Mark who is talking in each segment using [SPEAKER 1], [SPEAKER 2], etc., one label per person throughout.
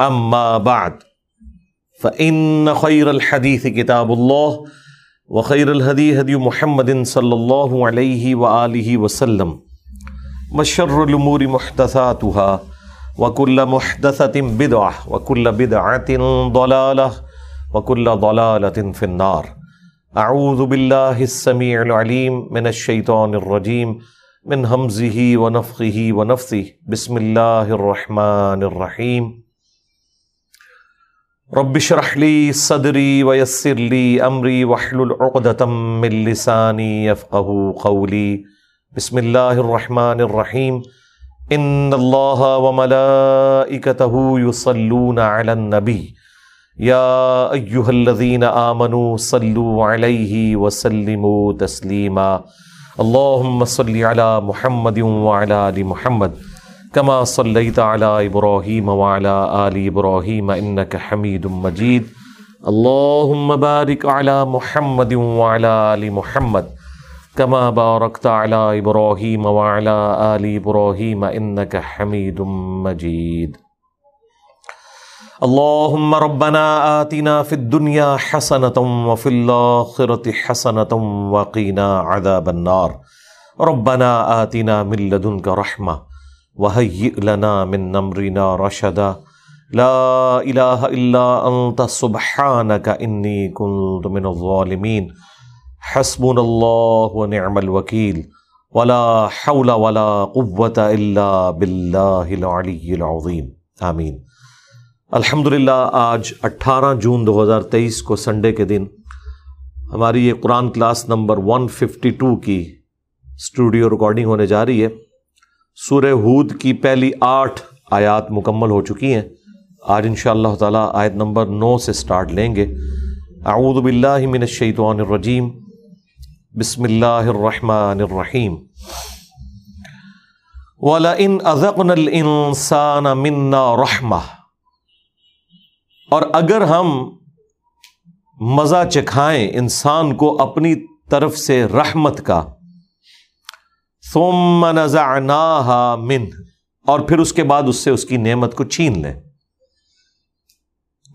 [SPEAKER 1] اما بعد فان خير الحديث كتاب الله، وخير الهدي هدي محمد صلى الله عليه واله وسلم، وشر الامور محدثاتها، وكل محدثه بدعه وكل بدعه ضلاله وكل ضلاله في النار. اعوذ بالله السميع العليم من الشيطان الرجيم، من همزه ونفخه ونفثه. بسم الله الرحمن الرحيم. رب اشرح لي صدري ويسر لي امري واحلل عقدة من لساني يفقهوا قولي. بسم الله الرحمن الرحيم. ان الله وملائكته يصلون على النبي. يا ايها الذين امنوا صلوا عليه وسلموا تسليما. اللهم صل على محمد وعلى ال محمد. كما صليت على ابراهيم وعلى ال ابراهيم انك حميد مجيد. اللهم بارك على محمد وعلى ال محمد. كما باركت على ابراهيم وعلى ال ابراهيم انك حميد مجيد. اللهم ربنا آتنا في الدنيا حسنة وفي الآخرة حسنة وقنا عذاب النار. ربنا آتنا من لدنك رحمة وهيئ لنا من أمرنا رشدا لا إله إلا أنت سبحانك إني كنت من الظالمين حسبنا الله ونعم الوكيل ولا حول ولا قوة إلا بالله العلي العظيم آمين الحمد للہ آج اٹھارہ جون دو ہزار تیئیس کو سنڈے کے دن ہماری یہ قرآن class number one fifty two کی اسٹوڈیو ریکارڈنگ ہونے جا رہی ہے سورہ ہود کی پہلی آٹھ آیات مکمل ہو چکی ہیں۔ آج ان شاء اللہ تعالیٰ آیت نمبر نو سے سٹارٹ لیں گے۔ اعوذ باللہ من الشیطان الرجیم۔ بسم اللہ الرحمن الرحیم۔ وَلَئِنْ أَذَقْنَا الْإِنسَانَ مِنَّا رَحْمَةً۔ اور اگر ہم مزہ چکھائیں انسان کو اپنی طرف سے رحمت کا ثم نزعناها من اور پھر اس کے بعد اس سے اس کی نعمت کو چھین لیں۔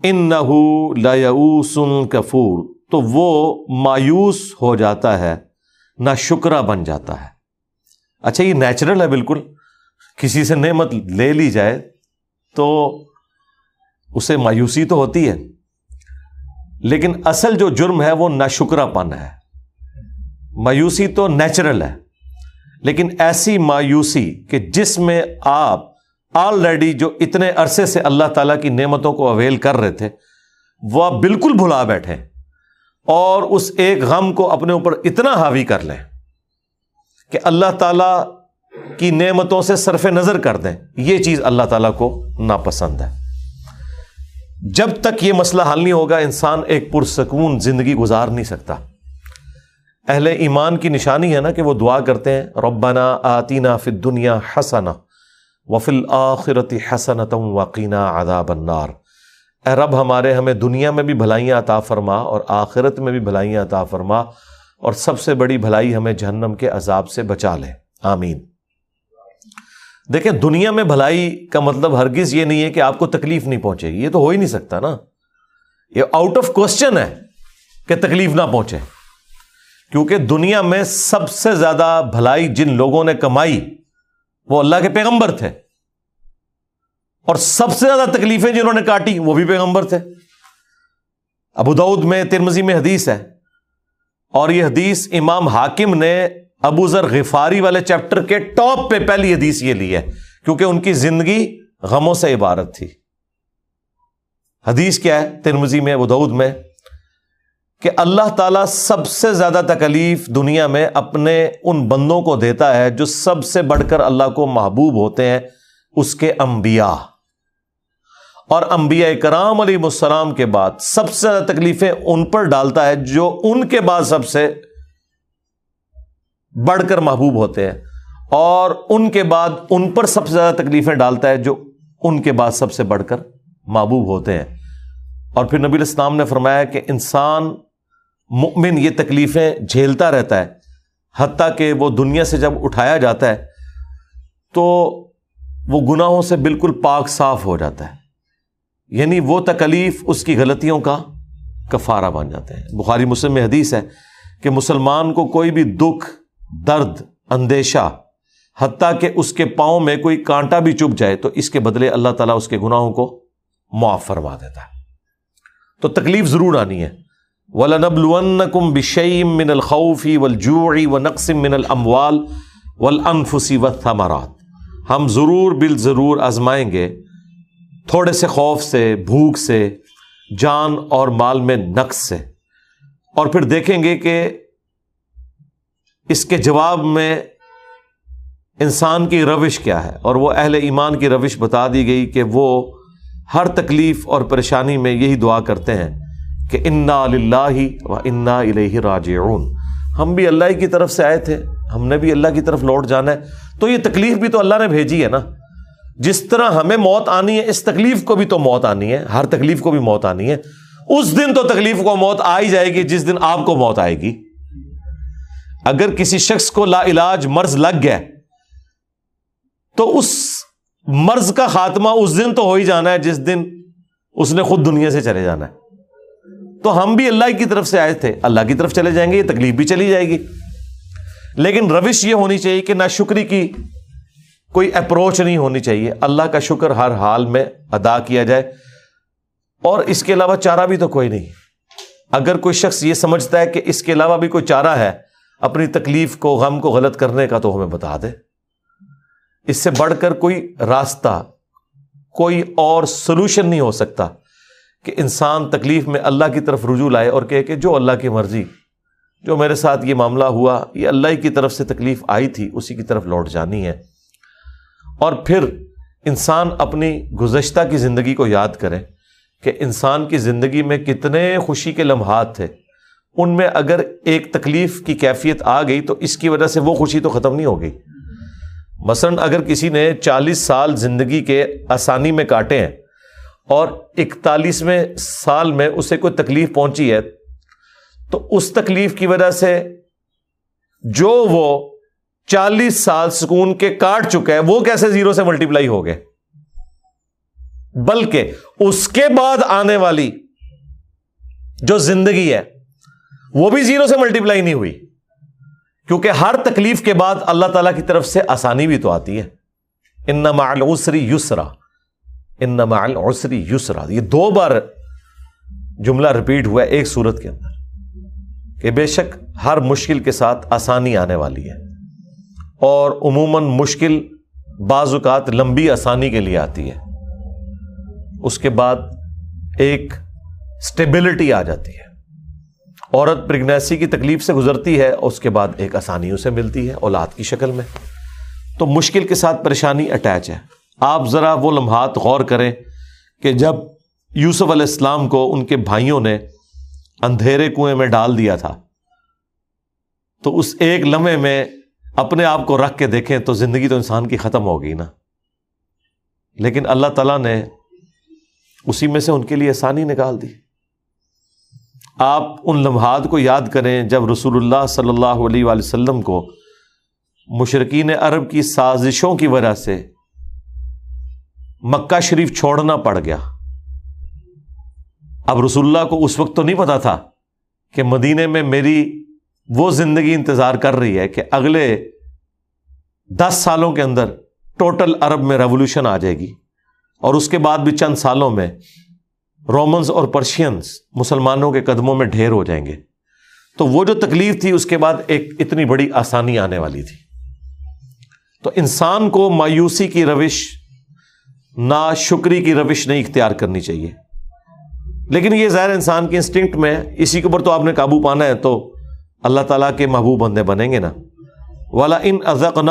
[SPEAKER 1] انه لیئوس کفور تو وہ مایوس ہو جاتا ہے، نہ شکرا بن جاتا ہے۔ اچھا یہ نیچرل ہے بالکل۔ کسی سے نعمت لے لی جائے تو اسے مایوسی تو ہوتی ہے۔ لیکن اصل جو جرم ہے وہ ناشکرا پن ہے۔ مایوسی تو نیچرل ہے۔ لیکن ایسی مایوسی کہ جس میں آپ آلریڈی جو اتنے عرصے سے اللہ تعالیٰ کی نعمتوں کو اویل کر رہے تھے، وہ آپ بالکل بھلا بیٹھے اور اس ایک غم کو اپنے اوپر اتنا حاوی کر لیں کہ اللہ تعالیٰ کی نعمتوں سے صرف نظر کر دیں، یہ چیز اللہ تعالیٰ کو ناپسند ہے۔ جب تک یہ مسئلہ حل نہیں ہوگا، انسان ایک پرسکون زندگی گزار نہیں سکتا۔ اہل ایمان کی نشانی ہے نا کہ وہ دعا کرتے ہیں، ربنا آتینا فی دنیا حسنا وفل آخرتی حسنتم وقینا عذاب النار۔ اے رب، ہمارے ہمیں دنیا میں بھی بھلائیاں عطا فرما اور آخرت میں بھی بھلائیاں عطا فرما اور سب سے بڑی بھلائی ہمیں جہنم کے عذاب سے بچا لے۔ آمین۔ دیکھیں، دنیا میں بھلائی کا مطلب ہرگز یہ نہیں ہے کہ آپ کو تکلیف نہیں پہنچے گی یہ تو ہو ہی نہیں سکتا نا۔ یہ آؤٹ آف کوشچن ہے کہ تکلیف نہ پہنچے۔ کیونکہ دنیا میں سب سے زیادہ بھلائی جن لوگوں نے کمائی وہ اللہ کے پیغمبر تھے۔ اور سب سے زیادہ تکلیفیں جنہوں نے کاٹی وہ بھی پیغمبر تھے۔ ابو دعود میں ترمزی میں حدیث ہے۔ اور یہ حدیث امام حاکم نے ابو ذر غفاری والے چیپٹر کے ٹاپ پہ پہلی حدیث یہ لی ہے، کیونکہ ان کی زندگی غموں سے عبارت تھی۔ حدیث کیا ہے ترمزی میں ودعود میں؟ کہ اللہ تعالیٰ سب سے زیادہ تکلیف دنیا میں اپنے ان بندوں کو دیتا ہے جو سب سے بڑھ کر اللہ کو محبوب ہوتے ہیں، اس کے انبیاء۔ اور انبیاء کرام علیہ السلام کے بعد سب سے زیادہ تکلیفیں ان پر ڈالتا ہے جو ان کے بعد سب سے بڑھ کر محبوب ہوتے ہیں۔ اور ان کے بعد ان پر سب سے زیادہ تکلیفیں ڈالتا ہے جو ان کے بعد سب سے بڑھ کر محبوب ہوتے ہیں۔ اور پھر نبی الاسلام نے فرمایا کہ انسان مؤمن یہ تکلیفیں جھیلتا رہتا ہے، حتیٰ کہ وہ دنیا سے جب اٹھایا جاتا ہے تو وہ گناہوں سے بالکل پاک صاف ہو جاتا ہے۔ یعنی وہ تکلیف اس کی غلطیوں کا کفارہ بن جاتے ہیں۔ بخاری مسلم میں حدیث ہے کہ مسلمان کو کوئی بھی دکھ، درد، اندیشہ، حتیٰ کہ اس کے پاؤں میں کوئی کانٹا بھی چپ جائے تو اس کے بدلے اللہ تعالیٰ اس کے گناہوں کو معاف فرما دیتا ہے۔ تو تکلیف ضرور آنی ہے۔ وَلَنَبْلُوَنَّكُمْ بِشَيْءٍ مِّنَ الْخَوْفِ وَالْجُوعِ وَنَقْصٍ مِّنَ الْأَمْوَالِ وَالْأَنفُسِ وَالثَّمَرَاتِ۔ ہم ضرور بال ضرور آزمائیں گے۔ تھوڑے سے خوف سے، بھوک سے، جان اور مال میں نقص سے۔ اور پھر دیکھیں گے کہ اس کے جواب میں انسان کی روش کیا ہے۔ اور وہ اہل ایمان کی روش بتا دی گئی کہ وہ ہر تکلیف اور پریشانی میں یہی دعا کرتے ہیں۔ کہ انا اللہ و انا الہ راجعون۔ ہم بھی اللہ کی طرف سے آئے تھے، ہم نے بھی اللہ کی طرف لوٹ جانا ہے۔ تو یہ تکلیف بھی تو اللہ نے بھیجی ہے نا۔ جس طرح ہمیں موت آنی ہے، اس تکلیف کو بھی تو موت آنی ہے۔ ہر تکلیف کو بھی موت آنی ہے۔ اس دن تو تکلیف کو موت آ ہی جائے گی، جس دن آپ کو موت آئے گی۔ اگر کسی شخص کو لا علاج مرض لگ گیا، تو اس مرض کا خاتمہ اس دن تو ہو ہی جانا ہے، جس دن اس نے خود دنیا سے چلے جانا ہے۔ تو ہم بھی اللہ کی طرف سے آئے تھے۔ اللہ کی طرف چلے جائیں گے، یہ تکلیف بھی چلی جائے گی۔ لیکن روش یہ ہونی چاہیے کہ نہ شکری کی کوئی اپروچ نہیں ہونی چاہیے۔ اللہ کا شکر ہر حال میں ادا کیا جائے۔ اور اس کے علاوہ چارہ بھی تو کوئی نہیں۔ اگر کوئی شخص یہ سمجھتا ہے کہ اس کے علاوہ بھی کوئی چارہ ہے، اپنی تکلیف کو، غم کو غلط کرنے کا تو ہمیں بتا دے۔ اس سے بڑھ کر کوئی راستہ، کوئی اور سولوشن نہیں ہو سکتا۔ کہ انسان تکلیف میں اللہ کی طرف رجوع لائے اور کہے کہ جو اللہ کی مرضی، جو میرے ساتھ یہ معاملہ ہوا، یہ اللہ کی طرف سے تکلیف آئی تھی، اسی کی طرف لوٹ جانی ہے۔ اور پھر انسان اپنی گزشتہ کی زندگی کو یاد کرے کہ انسان کی زندگی میں کتنے خوشی کے لمحات تھے۔ ان میں اگر ایک تکلیف کی کیفیت آ گئی تو اس کی وجہ سے وہ خوشی تو ختم نہیں ہو گئی۔ مثلاً اگر کسی نے چالیس سال زندگی کے آسانی میں کاٹے ہیں اور اکتالیسویں سال میں اسے کوئی تکلیف پہنچی ہے، تو اس تکلیف کی وجہ سے جو وہ چالیس سال سکون کے کاٹ چکا ہے وہ کیسے زیرو سے ملٹی پلائی ہو گئے؟ بلکہ اس کے بعد آنے والی جو زندگی ہے، وہ بھی زیرو سے ملٹی پلائی نہیں ہوئی۔ کیونکہ ہر تکلیف کے بعد اللہ تعالی کی طرف سے آسانی بھی تو آتی ہے۔ ان نمالسری یسرا ان نمالسری یسرا یہ دو بار جملہ رپیٹ ہوا ہے ایک سورت کے اندر کہ بے شک ہر مشکل کے ساتھ آسانی آنے والی ہے اور عموماً مشکل بعض اوقات لمبی آسانی کے لیے آتی ہے۔ اس کے بعد ایک اسٹیبلٹی آ جاتی ہے۔ عورت پریگنیسی کی تکلیف سے گزرتی ہے اور اس کے بعد ایک آسانی اسے ملتی ہے اولاد کی شکل میں۔ تو مشکل کے ساتھ پریشانی اٹیچ ہے۔ آپ ذرا وہ لمحات غور کریں کہ جب یوسف علیہ السلام کو ان کے بھائیوں نے اندھیرے کنویں میں ڈال دیا تھا، تو اس ایک لمحے میں اپنے آپ کو رکھ کے دیکھیں تو زندگی تو انسان کی ختم ہو گئی نا۔ لیکن اللہ تعالیٰ نے اسی میں سے ان کے لیے آسانی نکال دی۔ آپ ان لمحات کو یاد کریں جب رسول اللہ صلی اللہ علیہ وآلہ وسلم کو مشرقین عرب کی سازشوں کی وجہ سے مکہ شریف چھوڑنا پڑ گیا۔ اب رسول اللہ کو اس وقت تو نہیں پتا تھا کہ مدینے میں میری وہ زندگی انتظار کر رہی ہے کہ اگلے دس سالوں کے اندر ٹوٹل عرب میں ریولیوشن آ جائے گی اور اس کے بعد بھی چند سالوں میں رومنز اور پرشینس مسلمانوں کے قدموں میں ڈھیر ہو جائیں گے۔ تو وہ جو تکلیف تھی اس کے بعد ایک اتنی بڑی آسانی آنے والی تھی۔ تو انسان کو مایوسی کی روش نا شکری کی روش نہیں اختیار کرنی چاہیے۔ لیکن یہ ظاہر انسان کی انسٹنکٹ میں اسی کے اوپر تو آپ نے قابو پانا ہے تو اللہ تعالیٰ کے محبوب بندے بنیں گے نا۔ والا ان ازک نہ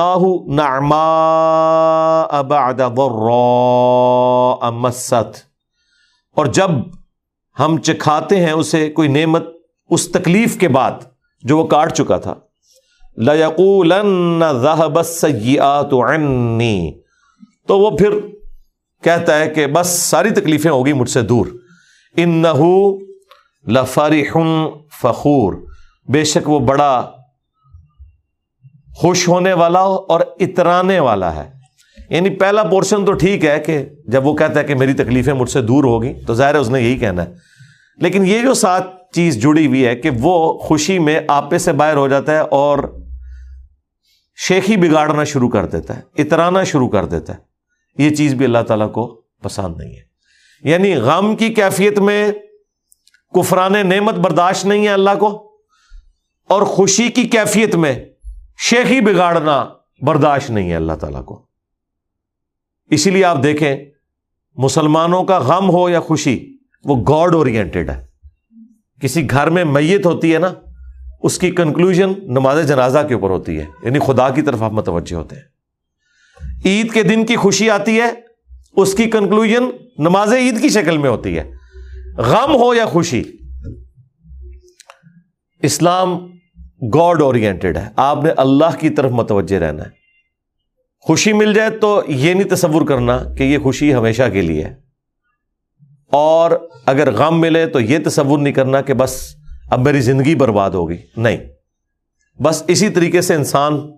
[SPEAKER 1] اور جب ہم چکھاتے ہیں اسے کوئی نعمت اس تکلیف کے بعد جو وہ کاٹ چکا تھا۔ تو وہ پھر کہتا ہے کہ بس ساری تکلیفیں ہوگی مجھ سے دور۔ ان نہ فخور۔ بے شک وہ بڑا خوش ہونے والا اور اترانے والا ہے۔ یعنی پہلا پورشن تو ٹھیک ہے کہ جب وہ کہتا ہے کہ میری تکلیفیں مجھ سے دور ہوگی، تو ظاہر ہے اس نے یہی کہنا ہے۔ لیکن یہ جو سات چیز جڑی ہوئی ہے کہ وہ خوشی میں آپے سے باہر ہو جاتا ہے اور شیخی بگاڑنا شروع کر دیتا ہے، اترانا شروع کر دیتا ہے۔ یہ چیز بھی اللہ تعالیٰ کو پسند نہیں ہے۔ یعنی غم کی کیفیت میں کفران نعمت برداشت نہیں ہے اللہ کو، اور خوشی کی کیفیت میں شیخی بگاڑنا برداشت نہیں ہے اللہ تعالیٰ کو۔ اسی لیے آپ دیکھیں، مسلمانوں کا غم ہو یا خوشی، وہ گاڈ اورینٹیڈ ہے۔ کسی گھر میں میت ہوتی ہے نا، اس کی کنکلوژن نماز جنازہ کے اوپر ہوتی ہے۔ یعنی خدا کی طرف آپ متوجہ ہوتے ہیں۔ عید کے دن کی خوشی آتی ہے، اس کی کنکلوژن نماز عید کی شکل میں ہوتی ہے۔ غم ہو یا خوشی؟ اسلام گاڈ اورینٹیڈ ہے۔ آپ نے اللہ کی طرف متوجہ رہنا ہے۔ خوشی مل جائے تو یہ نہیں تصور کرنا کہ یہ خوشی ہمیشہ کے لیے ہے۔ اور اگر غم ملے تو یہ تصور نہیں کرنا کہ بس اب میری زندگی برباد ہوگی نہیں۔ بس اسی طریقے سے انسان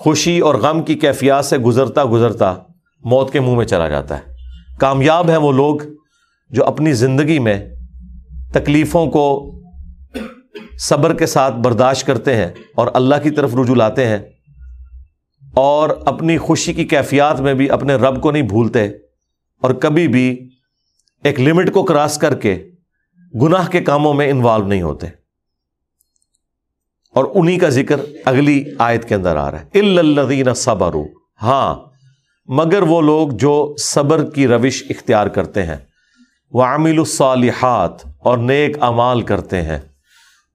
[SPEAKER 1] خوشی اور غم کی کیفیات سے گزرتا گزرتا موت کے منہ میں چلا جاتا ہے۔ کامیاب ہیں وہ لوگ جو اپنی زندگی میں تکلیفوں کو صبر کے ساتھ برداشت کرتے ہیں اور اللہ کی طرف رجوع لاتے ہیں اور اپنی خوشی کی کیفیات میں بھی اپنے رب کو نہیں بھولتے اور کبھی بھی ایک لمٹ کو کراس کر کے گناہ کے کاموں میں انوالو نہیں ہوتے۔ اور انہی کا ذکر اگلی آیت کے اندر آ رہا ہے۔ الدین صبر ہاں مگر وہ لوگ جو صبر کی روش اختیار کرتے ہیں۔ وہ عامل الصالحات اور نیک امال کرتے ہیں۔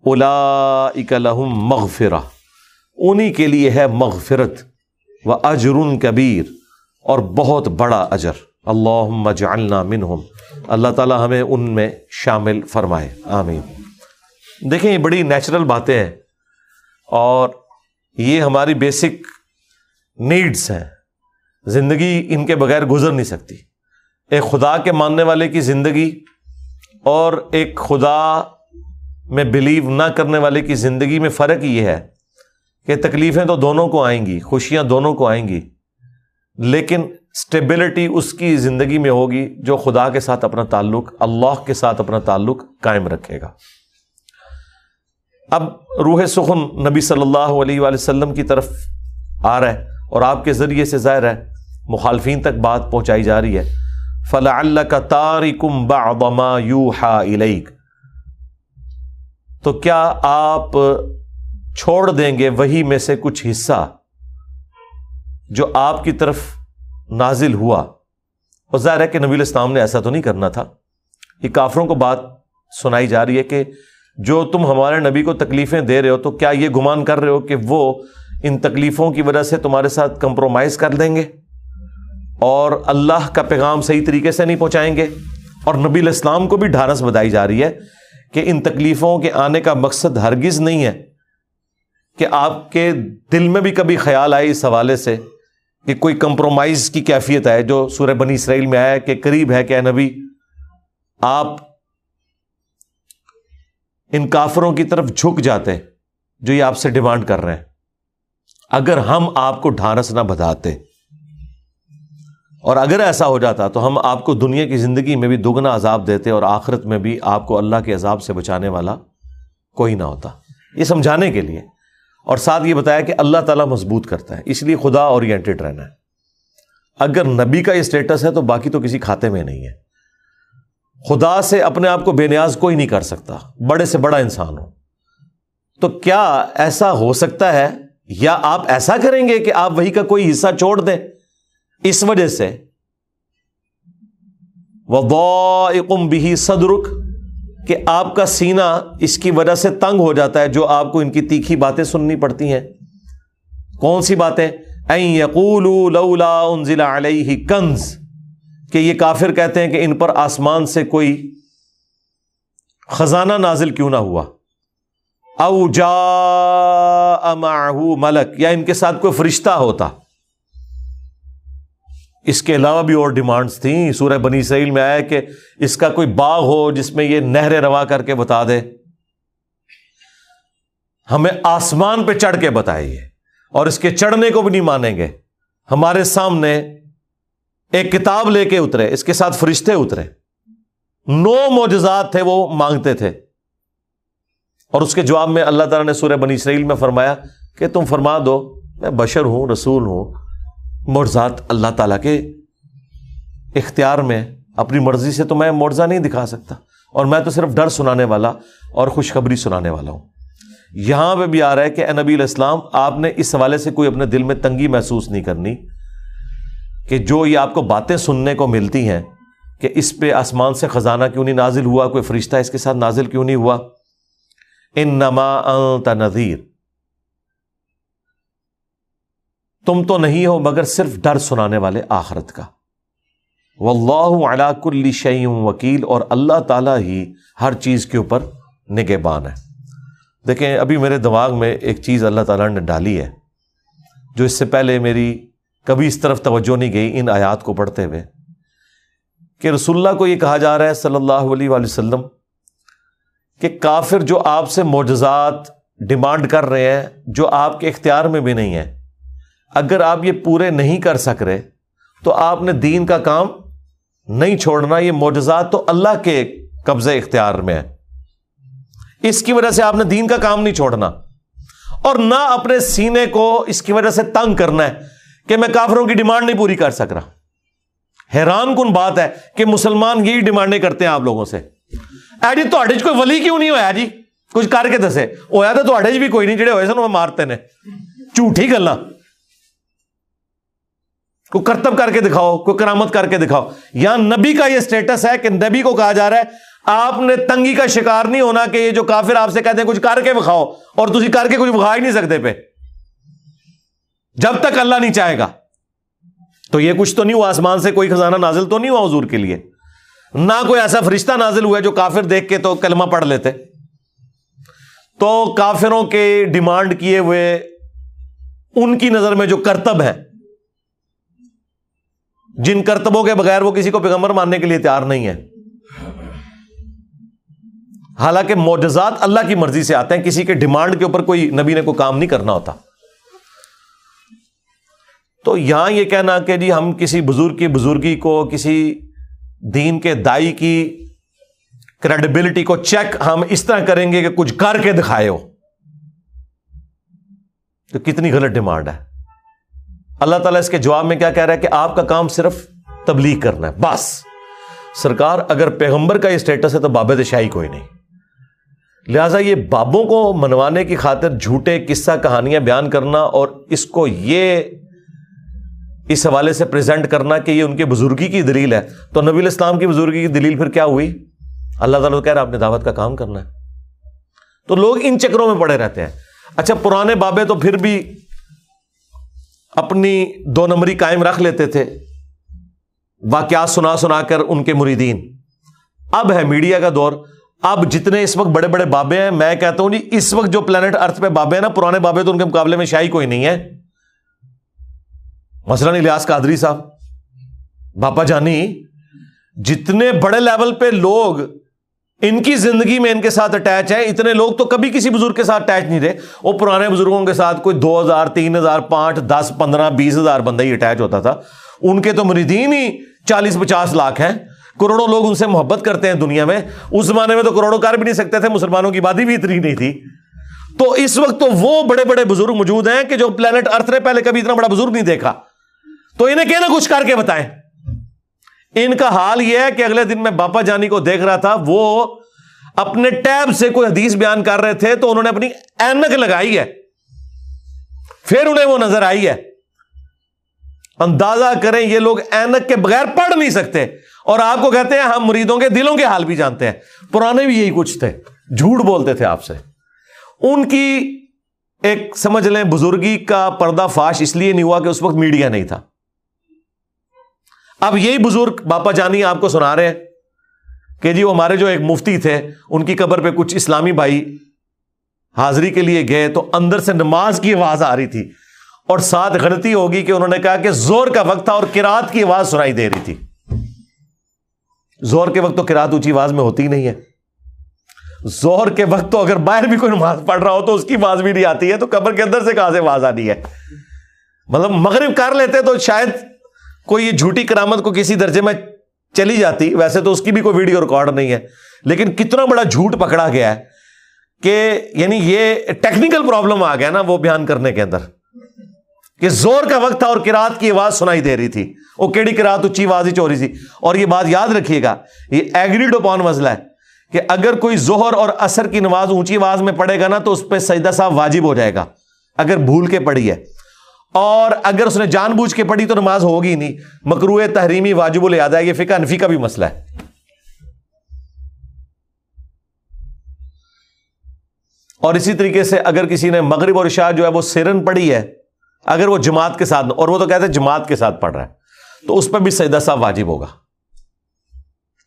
[SPEAKER 1] الا اکلحم مغفرہ انہیں کے لیے ہے مغفرت۔ و اجر کبیر اور بہت بڑا اجر۔ اللہ جعلنا منہم۔ اللہ تعالیٰ ہمیں ان میں شامل فرمائے۔ آمین۔ دیکھیں، یہ بڑی نیچرل باتیں ہیں۔ اور یہ ہماری بیسک نیڈس ہیں۔ زندگی ان کے بغیر گزر نہیں سکتی۔ ایک خدا کے ماننے والے کی زندگی اور ایک خدا میں بلیو نہ کرنے والے کی زندگی میں فرق یہ ہے کہ تکلیفیں تو دونوں کو آئیں گی، خوشیاں دونوں کو آئیں گی، لیکن اسٹیبلٹی اس کی زندگی میں ہوگی جو خدا کے ساتھ اپنا تعلق، اللہ کے ساتھ اپنا تعلق قائم رکھے گا۔ اب روح سخن نبی صلی اللہ علیہ وآلہ وسلم کی طرف آ رہا ہے اور آپ کے ذریعے سے ظاہر ہے، مخالفین تک بات پہنچائی جا رہی ہے۔ فلاں اللہ کا تارکم با یو ہا تو کیا آپ چھوڑ دیں گے وہی میں سے کچھ حصہ جو آپ کی طرف نازل ہوا؟ اور ظاہر ہے کہ نبی الاسلام نے ایسا تو نہیں کرنا تھا۔ یہ کافروں کو بات سنائی جا رہی ہے کہ جو تم ہمارے نبی کو تکلیفیں دے رہے ہو، تو کیا یہ گمان کر رہے ہو کہ وہ ان تکلیفوں کی وجہ سے تمہارے ساتھ کمپرومائز کر دیں گے؟ اور اللہ کا پیغام صحیح طریقے سے نہیں پہنچائیں گے؟ اور نبی الاسلام کو بھی ڈھارس بدائی جا رہی ہے کہ ان تکلیفوں کے آنے کا مقصد ہرگز نہیں ہے۔ کہ آپ کے دل میں بھی کبھی خیال آئے اس حوالے سے کہ کوئی کمپرومائز کی کیفیت ہے جو سورہ بنی اسرائیل میں آیا کہ قریب ہے کہ نبی، آپ ان کافروں کی طرف جھک جاتے جو یہ آپ سے ڈیمانڈ کر رہے ہیں۔ اگر ہم آپ کو ڈھانس نہ بداتے اور اگر ایسا ہو جاتا تو ہم آپ کو دنیا کی زندگی میں بھی دگنا عذاب دیتے اور آخرت میں بھی آپ کو اللہ کے عذاب سے بچانے والا کوئی نہ ہوتا۔ یہ سمجھانے کے لیے۔ اور ساتھ یہ بتایا کہ اللہ تعالیٰ مضبوط کرتا ہے، اس لیے خدا اورینٹیڈ رہنا ہے۔ اگر نبی کا یہ اسٹیٹس ہے تو باقی تو کسی کھاتے میں نہیں ہے۔ خدا سے اپنے آپ کو بے نیاز کوئی نہیں کر سکتا۔ بڑے سے بڑا انسان ہو۔ تو کیا ایسا ہو سکتا ہے؟ یا آپ ایسا کریں گے کہ آپ وہی کا کوئی حصہ چھوڑ دیں؟ اس وجہ سے۔ وہ بھی صدرک، کہ آپ کا سینہ اس کی وجہ سے تنگ ہو جاتا ہے جو آپ کو ان کی تیکھی باتیں سننی پڑتی ہیں۔ کون سی باتیں؟ یقول لولا انزل علیہ کنز۔ کہ یہ کافر کہتے ہیں کہ ان پر آسمان سے کوئی خزانہ نازل کیوں نہ ہوا۔ او جا ملک، یا ان کے ساتھ کوئی فرشتہ ہوتا۔ اس کے علاوہ بھی اور ڈیمانڈس تھیں۔ سورہ بنی سیل میں آیا کہ اس کا کوئی باغ ہو جس میں یہ نہریں روا کر کے بتا دے۔ ہمیں آسمان پہ چڑھ کے بتائیے اور اس کے چڑھنے کو بھی نہیں مانیں گے۔ ہمارے سامنے ایک کتاب لے کے اترے، اس کے ساتھ فرشتے اترے۔ نو موجزات تھے، وہ مانگتے تھے۔ اور اس کے جواب میں اللہ تعالیٰ نے سورہ بنی اسرائیل میں فرمایا کہ تم فرما دو، میں بشر ہوں، رسول ہوں مرزات اللہ تعالیٰ کے اختیار میں، اپنی مرضی سے تو میں مرزہ نہیں دکھا سکتا۔ اور میں تو صرف ڈر سنانے والا اور خوشخبری سنانے والا ہوں۔ یہاں پہ بھی آ رہا ہے کہ نبی الاسلام آپ نے اس حوالے سے کوئی اپنے دل میں تنگی محسوس نہیں کرنی۔ کہ جو یہ آپ کو باتیں سننے کو ملتی ہیں کہ اس پہ آسمان سے خزانہ کیوں نہیں نازل ہوا، کوئی فرشتہ اس کے ساتھ نازل کیوں نہیں ہوا؟ ان نما نذیر۔ تم تو نہیں ہو مگر صرف ڈر سنانے والے آخرت کا۔ واللہ علا کل شعیم وکیل اور اللہ تعالیٰ ہی ہر چیز کے اوپر نگہبان ہے۔ دیکھیں، ابھی میرے دماغ میں ایک چیز اللہ تعالیٰ نے ڈالی ہے، جو اس سے پہلے میری کبھی اس طرف توجہ نہیں گئی ان آیات کو پڑھتے ہوئے کہ رسول اللہ کو یہ کہا جا رہا ہے صلی اللہ علیہ وآلہ وسلم کہ کافر جو آپ سے معجزات ڈیمانڈ کر رہے ہیں، جو آپ کے اختیار میں بھی نہیں ہے اگر آپ یہ پورے نہیں کر سک رہے، تو آپ نے دین کا کام نہیں چھوڑنا، یہ معجزات تو اللہ کے قبضے اختیار میں ہے اس کی وجہ سے آپ نے دین کا کام نہیں چھوڑنا اور نہ اپنے سینے کو اس کی وجہ سے تنگ کرنا ہے۔ کہ میں کافروں کی ڈیمانڈ نہیں پوری کر سک رہا۔ حیران کن بات ہے کہ مسلمان یہی ڈیمانڈیں کرتے ہیں آپ لوگوں سے۔ جی کوئی ولی کیوں نہیں ہوا جی کچھ کر کے دسے۔ ہوا تو بھی کوئی نہیں، جڑے ہوئے سن، وہ مارتے نے۔ جھوٹھی گلا کوئی کرتب کر کے دکھاؤ، کوئی کرامت کر کے دکھاؤ۔ یہاں نبی کا یہ اسٹیٹس ہے کہ نبی کو کہا جا رہا ہے، آپ نے تنگی کا شکار نہیں ہونا کہ یہ جو کافر آپ سے کہتے ہیں کچھ کر کے بکھاؤ اور تھی کر کے کچھ بکھا ہی نہیں سکتے پہ جب تک اللہ نہیں چاہے گا۔ تو یہ کچھ تو نہیں ہوا، آسمان سے کوئی خزانہ نازل تو نہیں ہوا حضور کے لیے۔ نہ کوئی ایسا فرشتہ نازل ہوا جو کافر دیکھ کے تو کلمہ پڑھ لیتے۔ تو کافروں کے ڈیمانڈ کیے ہوئے ان کی نظر میں جو کرتب ہے، جن کرتبوں کے بغیر وہ کسی کو پیغمبر ماننے کے لیے تیار نہیں ہے۔ حالانکہ معجزات اللہ کی مرضی سے آتے ہیں، کسی کے ڈیمانڈ کے اوپر کوئی نبی نے کوئی کام نہیں کرنا ہوتا۔ تو یہاں یہ کہنا کہ جی ہم کسی بزرگ کی بزرگی کو، کسی دین کے دائی کی کریڈیبلٹی کو چیک ہم اس طرح کریں گے کہ کچھ کر کے دکھائے ہو۔ تو کتنی غلط ڈیمانڈ ہے۔ اللہ تعالیٰ اس کے جواب میں کیا کہہ رہا ہے کہ آپ کا کام صرف تبلیغ کرنا ہے، بس۔ سرکار اگر پیغمبر کا یہ اسٹیٹس ہے تو بابے شاہی کوئی نہیں۔ لہذا یہ بابوں کو منوانے کی خاطر جھوٹے قصہ کہانیاں بیان کرنا اور اس کو یہ اس حوالے سے پریزنٹ کرنا کہ یہ ان کے بزرگی کی دلیل ہے۔ تو نبی الاسلام کی بزرگی کی دلیل پھر کیا ہوئی؟ اللہ تعالیٰ کہہ رہا آپ نے دعوت کا کام کرنا ہے۔ تو لوگ ان چکروں میں پڑے رہتے ہیں۔ اچھا پرانے بابے تو پھر بھی اپنی دو نمبری قائم رکھ لیتے تھے۔ واقعات سنا سنا کر ان کے مریدین۔ اب ہے میڈیا کا دور۔ اب جتنے اس وقت بڑے بڑے بابے ہیں، میں کہتا ہوں جی اس وقت جو پلانٹ ارتھ پہ بابے ہیں نا، پرانے بابے تو ان کے مقابلے میں شاہی کوئی نہیں ہے۔ مثلاً الیاس قادری صاحب۔ باپا جانی، جتنے بڑے لیول پہ لوگ ان کی زندگی میں ان کے ساتھ اٹیچ ہیں، اتنے لوگ تو کبھی کسی بزرگ کے ساتھ اٹیچ نہیں رہے وہ پرانے بزرگوں کے ساتھ کوئی دو ہزار، تین ہزار، پانچ، دس، پندرہ، بیس ہزار بندہ ہی اٹیچ ہوتا تھا۔ ان کے تو مریدین ہی چالیس، پچاس لاکھ ہیں۔ کروڑوں لوگ ان سے محبت کرتے ہیں دنیا میں۔ اس زمانے میں تو کروڑوں کر بھی نہیں سکتے تھے، مسلمانوں کی بادی بھی اتنی نہیں تھی۔ تو اس وقت تو وہ بڑے بڑے بزرگ موجود ہیں کہ جو پلانٹ ارتھ نے پہلے کبھی اتنا بڑا بزرگ نہیں دیکھا۔ تو انہیں کہنا کچھ کر کے بتائیں۔ ان کا حال یہ ہے کہ اگلے دن میں باپا جانی کو دیکھ رہا تھا، وہ اپنے ٹیب سے کوئی حدیث بیان کر رہے تھے، تو انہوں نے اپنی اینک لگائی ہے۔ پھر انہیں وہ نظر آئی ہے۔ اندازہ کریں، یہ لوگ اینک کے بغیر پڑھ نہیں سکتے۔ اور آپ کو کہتے ہیں، ہم مریدوں کے دلوں کے حال بھی جانتے ہیں۔ پرانے بھی یہی کچھ تھے، جھوٹ بولتے تھے آپ سے۔ ان کی ایک، سمجھ لیں، بزرگی کا پردہ فاش اس لیے نہیں ہوا کہ اس وقت میڈیا نہیں تھا۔ اب یہی بزرگ باپا جانی آپ کو سنا رہے ہیں کہ جی وہ ہمارے جو ایک مفتی تھے، ان کی قبر پہ کچھ اسلامی بھائی حاضری کے لیے گئے تو اندر سے نماز کی آواز آ رہی تھی اور ساتھ غلطی ہوگی کہ انہوں نے کہا کہ زور کا وقت تھا اور کراط کی آواز سنائی دے رہی تھی۔ زور کے وقت تو کراط اونچی آواز میں ہوتی نہیں ہے۔ زور کے وقت تو اگر باہر بھی کوئی نماز پڑھ رہا ہو تو اس کی آواز بھی نہیں آتی ہے، تو قبر کے اندر سے کہاں سے آواز آنی ہے؟ مطلب مغرب کر لیتے تو شاید کوئی یہ جھوٹی کرامت کو کسی درجے میں چلی جاتی، ویسے تو اس کی بھی کوئی ویڈیو ریکارڈ نہیں ہے، لیکن کتنا بڑا جھوٹ پکڑا گیا ہے کہ یعنی یہ ٹیکنیکل پرابلم آ گیا نا وہ بیان کرنے کے اندر۔ کہ زور کا وقت تھا اور کراط کی آواز سنائی دے رہی تھی۔ وہ کیڑی کراط اچھی آواز ہی چوری تھی۔ اور یہ بات یاد رکھیے گا، یہ ایگریڈ اپون مسئلہ ہے کہ اگر کوئی زہر اور اثر کی نماز اونچی آواز میں پڑے گا نا تو اس پہ سجدہ صاحب واجب ہو جائے گا۔ اگر بھول کے پڑی ہے۔ اور اگر اس نے جان بوجھ کے پڑھی تو نماز ہوگی نہیں۔ مکرو تحریمی واجب ہے، یہ فقہ انفی کا بھی مسئلہ ہے۔ اور اسی طریقے سے اگر کسی نے مغرب اور عشاء جو ہے وہ سیرن پڑھی ہے، اگر وہ جماعت کے ساتھ، اور وہ تو کہتے ہیں جماعت کے ساتھ پڑھ رہا ہے، تو اس پہ بھی سجدہ صاحب واجب ہوگا۔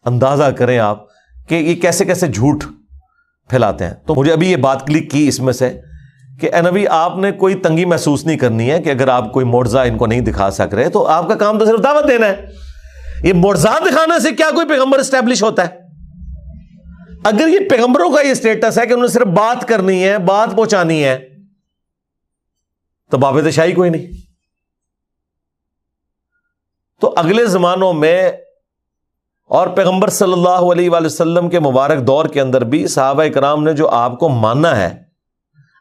[SPEAKER 1] اندازہ کریں آپ کہ یہ کیسے کیسے جھوٹ پھیلاتے ہیں۔ تو مجھے ابھی یہ بات کلک کی اس میں سے۔ کہ اے نبی، آپ نے کوئی تنگی محسوس نہیں کرنی ہے کہ اگر آپ کوئی موڑزہ ان کو نہیں دکھا سک رہے، تو آپ کا کام تو صرف دعوت دینا ہے۔ یہ موڑزہ دکھانے سے کیا کوئی پیغمبر اسٹیبلش ہوتا ہے؟ اگر یہ پیغمبروں کا یہ اسٹیٹس ہے کہ انہوں نے صرف بات کرنی ہے، بات پہنچانی ہے، تو بابت شاہی کوئی نہیں۔ تو اگلے زمانوں میں اور پیغمبر صلی اللہ علیہ وآلہ وسلم کے مبارک دور کے اندر بھی صحابہ کرام نے جو آپ کو ماننا ہے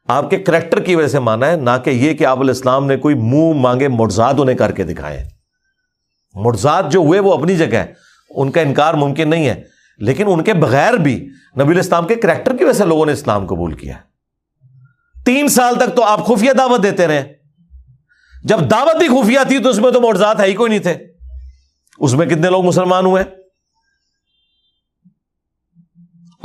[SPEAKER 1] آپ کے کریکٹر کی وجہ سے مانا ہے، نہ کہ یہ کہ آپ علیہ السلام نے کوئی منہ مانگے مرزاد انہیں کر کے دکھائے۔ مرزاد جو ہوئے وہ اپنی جگہ ہے ان کا انکار ممکن نہیں ہے۔ لیکن ان کے بغیر بھی نبی الاسلام کے کریکٹر کی وجہ سے لوگوں نے اسلام قبول کیا۔ تین سال تک تو آپ خفیہ دعوت دیتے رہے۔ جب دعوت ہی خفیہ تھی تو اس میں تو مرزاد ہے ہی کوئی نہیں تھے۔ اس میں کتنے لوگ مسلمان ہوئے؟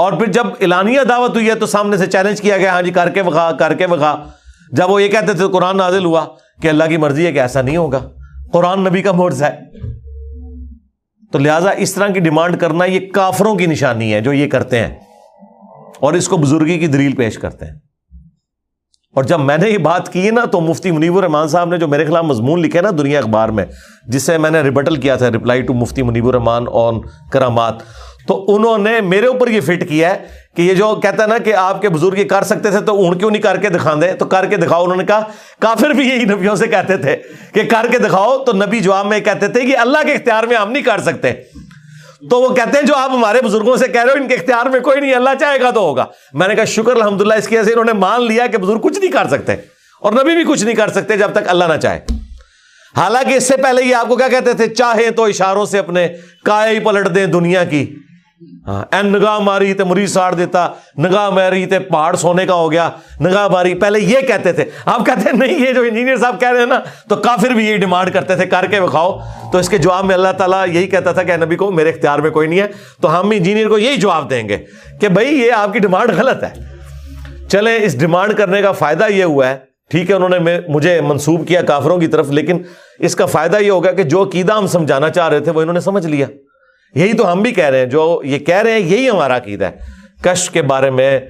[SPEAKER 1] اور پھر جب اعلانیہ دعوت ہوئی ہے تو سامنے سے چیلنج کیا گیا ہاں جی کر کے بخا کر کے بخا جب وہ یہ کہتے تھے، قرآن نازل ہوا کہ اللہ کی مرضی ہے کہ ایسا نہیں ہوگا۔ قرآن نبی کا مورز ہے۔ تو لہٰذا اس طرح کی ڈیمانڈ کرنا یہ کافروں کی نشانی ہے جو یہ کرتے ہیں۔ اور اس کو بزرگی کی دلیل پیش کرتے ہیں۔ اور جب میں نے یہ بات کی نا تو مفتی منیب الرحمان صاحب نے جو میرے خلاف مضمون لکھے نا دنیا اخبار میں، جس سے میں نے ریبٹل کیا تھا reply to Mufti Muneeb ur-Rehman on کرامات۔ تو انہوں نے میرے اوپر یہ فٹ کیا ہے کہ یہ جو کہتا ہے نا کہ آپ کے بزرگ یہ کر سکتے تھے تو اون کیوں نہیں کر کے دکھا دے تو کر کے دکھاؤ انہوں نے کہا، کافر بھی یہی نبیوں سے کہتے تھے کہ کر کے دکھاؤ، تو نبی جواب میں کہتے تھے کہ اللہ کے اختیار میں ہم نہیں کر سکتے۔ تو وہ کہتے ہیں جو آپ ہمارے بزرگوں سے کہہ رہے ہو، ان کے اختیار میں کوئی نہیں، اللہ چاہے گا تو ہوگا۔ میں نے کہا، شکر الحمد للہ اس کی وجہ سے انہوں نے مان لیا کہ بزرگ کچھ نہیں کر سکتے۔ اور نبی بھی کچھ نہیں کر سکتے جب تک اللہ نہ چاہے۔ حالانکہ اس سے پہلے یہ آپ کو کیا کہتے تھے؟ چاہے تو اشاروں سے اپنے کائے پلٹ دیں دنیا کی۔ ہاں نگاہ ماری تے مریض ساڑ دیتا، نگاہ ماری تے پہاڑ سونے کا ہو گیا، نگاہ ماری، پہلے یہ کہتے تھے، آپ کہتے ہیں نہیں، یہ جو انجینئر صاحب کہہ رہے ہیں نا، تو کافر بھی یہی ڈیمانڈ کرتے تھے، کر کے بکھاؤ تو اس کے جواب میں اللہ تعالیٰ یہی کہتا تھا کہ نبی کو میرے اختیار میں کوئی نہیں ہے، تو ہم انجینئر کو یہی جواب دیں گے کہ بھائی یہ آپ کی ڈیمانڈ غلط ہے۔ چلے، اس ڈیمانڈ کرنے کا فائدہ یہ ہوا ہے، ٹھیک ہے، انہوں نے مجھے منسوب کیا کافروں کی طرف، لیکن اس کا فائدہ یہ ہوگا کہ جو عقیدہ ہم سمجھانا چاہ رہے تھے، وہ انہوں نے سمجھ لیا۔ یہی تو ہم بھی کہہ رہے ہیں، جو یہ کہہ رہے ہیں، یہی ہمارا عقیدہ ہے۔ کش کے بارے میں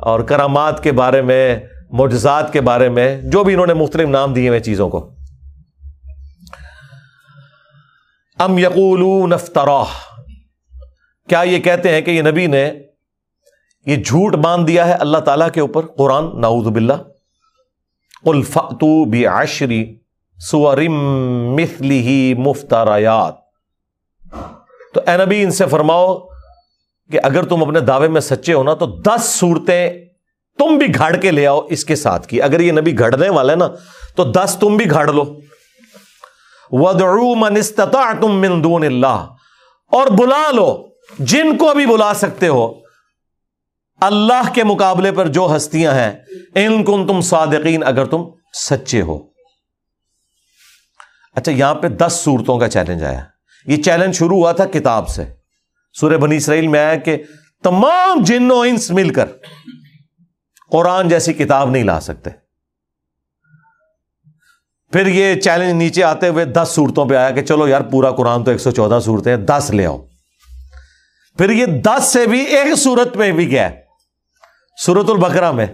[SPEAKER 1] اور کرامات کے بارے میں، معجزات کے بارے میں، جو بھی انہوں نے مختلف نام دیے ہوئے چیزوں کو۔ ام یقول نفترا کیا یہ کہتے ہیں کہ یہ نبی نے یہ جھوٹ باندھ دیا ہے اللہ تعالیٰ کے اوپر؟ قرآن، نعوذ باللہ۔ الفتو بعشری سورم مثلی مفترایات تو اے نبی ان سے فرماؤ کہ اگر تم اپنے دعوے میں سچے ہو نا، تو دس صورتیں تم بھی گھاڑ کے لے آؤ اس کے ساتھ کی۔ اگر یہ نبی گھڑنے والا ہے نا، تو دس تم بھی گھاڑ لو۔ ودعو من استطعتم من دون اللہ اور بلا لو جن کو بھی بلا سکتے ہو۔ اللہ کے مقابلے پر جو ہستیاں ہیں، ان کن تم صادقین، اگر تم سچے ہو۔ اچھا یہاں پہ دس صورتوں کا چیلنج آیا۔ یہ چیلنج شروع ہوا تھا کتاب سے۔ سورہ بنی اسرائیل میں آیا کہ تمام جن و انس مل کر قرآن جیسی کتاب نہیں لا سکتے۔ پھر یہ چیلنج نیچے آتے ہوئے دس صورتوں پہ آیا کہ چلو یار پورا قرآن تو ایک سو چودہ صورتیں ہیں، دس لے آؤ۔ پھر یہ دس سے بھی ایک صورت میں بھی گیا۔ سورت البکرا میں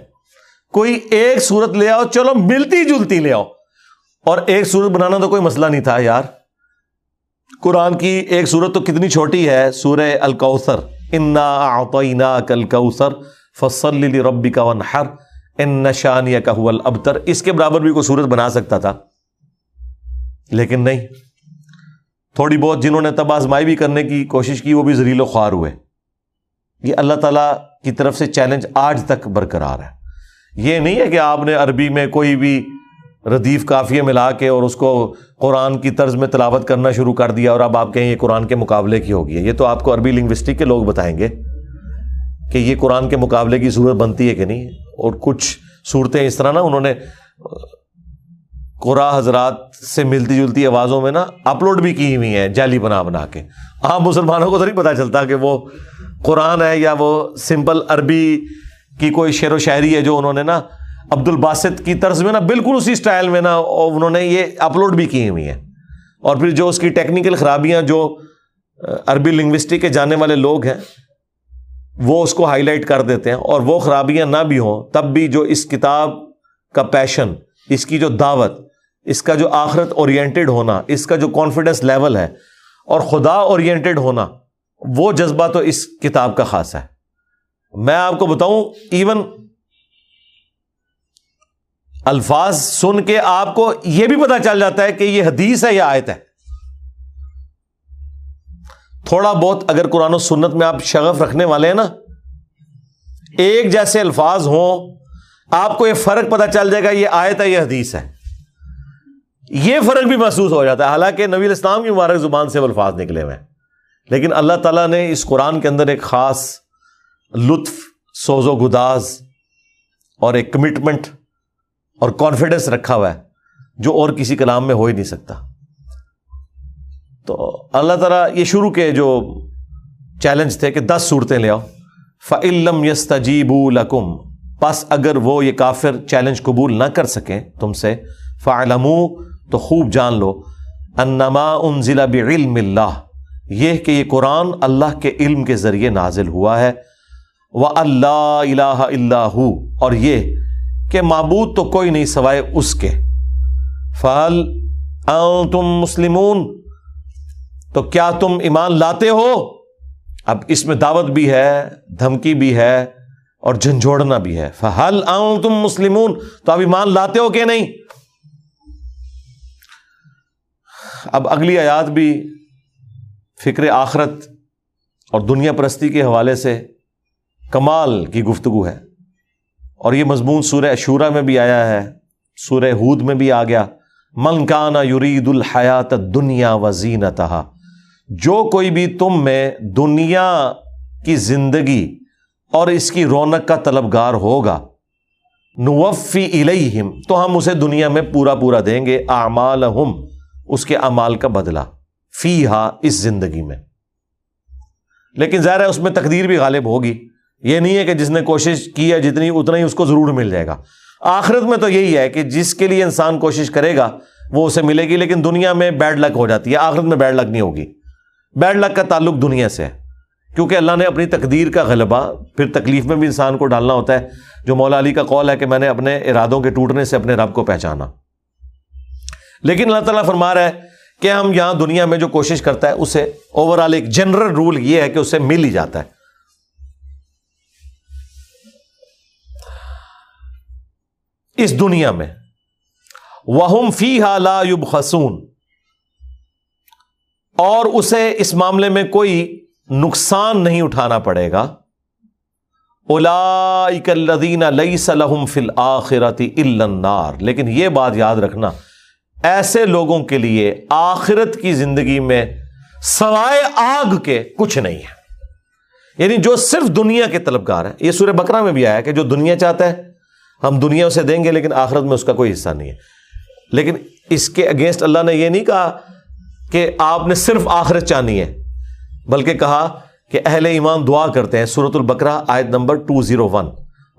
[SPEAKER 1] کوئی ایک صورت لے آؤ، چلو ملتی جلتی لے آؤ۔ اور ایک صورت بنانا تو کوئی مسئلہ نہیں تھا یار۔ قرآن کی ایک صورت تو کتنی چھوٹی ہے؟ سورہ الکوثر. انا کل کوثر فصل ربی کا ونحر ان نشانیہ کا ابتر اس کے برابر بھی کوئی صورت بنا سکتا تھا، لیکن نہیں. تھوڑی بہت جنہوں نے تب آزمائی بھی کرنے کی کوشش کی، وہ بھی زریل و خوار ہوئے۔ یہ اللہ تعالیٰ کی طرف سے چیلنج آج تک برقرار ہے۔ یہ نہیں ہے کہ آپ نے عربی میں کوئی بھی ردیف کافیے ملا کے اور اس کو قرآن کی طرز میں تلاوت کرنا شروع کر دیا اور اب آپ کہیں یہ قرآن کے مقابلے کی ہوگی یہ تو آپ کو عربی لنگوسٹک کے لوگ بتائیں گے کہ یہ قرآن کے مقابلے کی صورت بنتی ہے کہ نہیں اور کچھ صورتیں اس طرح نا انہوں نے قرآ حضرات سے ملتی جلتی آوازوں میں نا اپلوڈ بھی کی ہوئی ہیں جعلی بنا بنا کے۔ عام مسلمانوں کو تو نہیں پتا چلتا کہ وہ قرآن ہے یا وہ سمپل عربی کی کوئی شعر و شاعری ہے جو انہوں نے نا عبد الباسط کی طرز میں نا بالکل اسی اسٹائل میں نا انہوں نے یہ اپلوڈ بھی کی ہوئی ہیں۔ اور پھر جو اس کی ٹیکنیکل خرابیاں جو عربی لنگوسٹک کے جاننے والے لوگ ہیں، وہ اس کو ہائی لائٹ کر دیتے ہیں اور وہ خرابیاں نہ بھی ہوں، تب بھی جو اس کتاب کا پیشن اس کی جو دعوت، اس کا جو آخرت اورینٹیڈ ہونا، اس کا جو کانفیڈنس لیول ہے، اور خدا اورینٹیڈ ہونا، وہ جذبہ تو اس کتاب کا خاص ہے۔ میں آپ کو بتاؤں ایون الفاظ سن کے آپ کو یہ بھی پتا چل جاتا ہے کہ یہ حدیث ہے یا آیت ہے۔ تھوڑا بہت اگر قرآن و سنت میں آپ شغف رکھنے والے ہیں نا، ایک جیسے الفاظ ہوں، آپ کو یہ فرق پتا چل جائے گا یہ آیت ہے، یہ حدیث ہے۔ یہ فرق بھی محسوس ہو جاتا ہے۔ حالانکہ نبی الاسلام کی مبارک زبان سے وہ الفاظ نکلے ہوئے ہیں۔ لیکن اللہ تعالیٰ نے اس قرآن کے اندر ایک خاص لطف، سوز و گداز اور ایک کمٹمنٹ اور کانفیڈنس رکھا ہوا ہے، جو اور کسی کلام میں ہو ہی نہیں سکتا۔ تو اللہ تعالیٰ یہ شروع کے جو چیلنج تھے کہ دس صورتیں لے آؤ۔ فعلم یس تجیب الکم بس اگر وہ یہ کافر چیلنج قبول نہ کر سکیں تم سے فعلم تو خوب جان لو۔ انما ان ضلع بعلم اللہ یہ کہ یہ قرآن اللہ کے علم کے ذریعے نازل ہوا ہے۔ وہ اللہ الہ اللہ اور یہ کہ معبود تو کوئی نہیں سوائے اس کے۔ فل تم مسلمون۔ تو کیا تم ایمان لاتے ہو؟ اب اس میں دعوت بھی ہے، دھمکی بھی ہے اور جھنجھوڑنا بھی ہے۔ فہل آؤں تم مسلمون۔ تو اب ایمان لاتے ہو کہ نہیں؟ اب اگلی آیات بھی فکر آخرت اور دنیا پرستی کے حوالے سے کمال کی گفتگو ہے۔ اور یہ مضمون سورہ اشورہ میں بھی آیا ہے، سورہ ہود میں بھی آ گیا۔ من کانا یرید الحیات دنیا و زینتہا۔ جو کوئی بھی تم میں دنیا کی زندگی اور اس کی رونق کا طلبگار ہوگا، نوفی الیہم، تو ہم اسے دنیا میں پورا پورا دیں گے، اعمالہم، اس کے امال کا بدلہ فی ہا اس زندگی میں۔ لیکن ظاہر ہے اس میں تقدیر بھی غالب ہوگی۔ یہ نہیں ہے کہ جس نے کوشش کی ہے جتنی اتنا ہی اس کو ضرور مل جائے گا۔ آخرت میں تو یہی ہے کہ جس کے لیے انسان کوشش کرے گا، وہ اسے ملے گی، لیکن دنیا میں بیڈ لک ہو جاتی ہے۔ آخرت میں بیڈ لک نہیں ہوگی۔ بیڈ لک کا تعلق دنیا سے ہے۔ کیونکہ اللہ نے اپنی تقدیر کا غلبہ، پھر تکلیف میں بھی انسان کو ڈالنا ہوتا ہے۔ جو مولا علی کا قول ہے کہ میں نے اپنے ارادوں کے ٹوٹنے سے اپنے رب کو پہچانا۔ لیکن اللہ تعالیٰ فرما رہا ہے کہ ہم یہاں دنیا میں جو کوشش کرتا ہے، اسے اوور آل ایک جنرل رول یہ ہے کہ اسے مل ہی جاتا ہے۔ اس دنیا میں۔ وہ فی لا یوب خسون اور اسے اس معاملے میں کوئی نقصان نہیں اٹھانا پڑے گا۔ الا لئی سلحم فل آخرتی النار۔ لیکن یہ بات یاد رکھنا، ایسے لوگوں کے لیے آخرت کی زندگی میں سوائے آگ کے کچھ نہیں ہے۔ یعنی جو صرف دنیا کے طلبگار ہیں، یہ سورہ بکرا میں بھی آیا کہ جو دنیا چاہتا ہے ہم دنیا اسے دیں گے لیکن آخرت میں اس کا کوئی حصہ نہیں ہے۔ لیکن اس کے اگینسٹ اللہ نے یہ نہیں کہا کہ آپ نے صرف آخرت چاہنی ہے، بلکہ کہا کہ اہل ایمان دعا کرتے ہیں۔ سورت البکرا آیت نمبر ٹو زیرو ون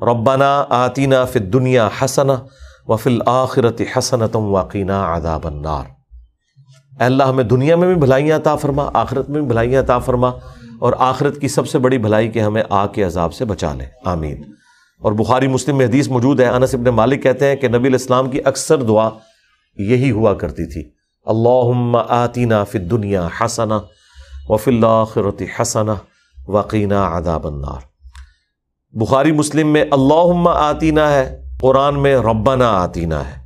[SPEAKER 1] ربانہ آتینہ فت دنیا حسنا وفل آخرت حسنتم واقینہ عذاب النار۔ اے اللہ، ہمیں دنیا میں بھی بھلائیاں عطا فرما، آخرت میں بھی بھلائیاں عطا فرما اور آخرت کی سب سے بڑی بھلائی کہ ہمیں آگ کے عذاب سے بچا لے۔ آمین۔ اور بخاری مسلم میں حدیث موجود ہے، انس ابن مالک کہتے ہیں کہ نبی الاسلام کی اکثر دعا یہی ہوا کرتی تھی۔ اللہ آتینا فی دنیا حسنا وفی اللہ حسنا وقینہ عذاب النار۔ بخاری مسلم میں اللہ آتینا ہے، قرآن میں ربنا آتینا ہے۔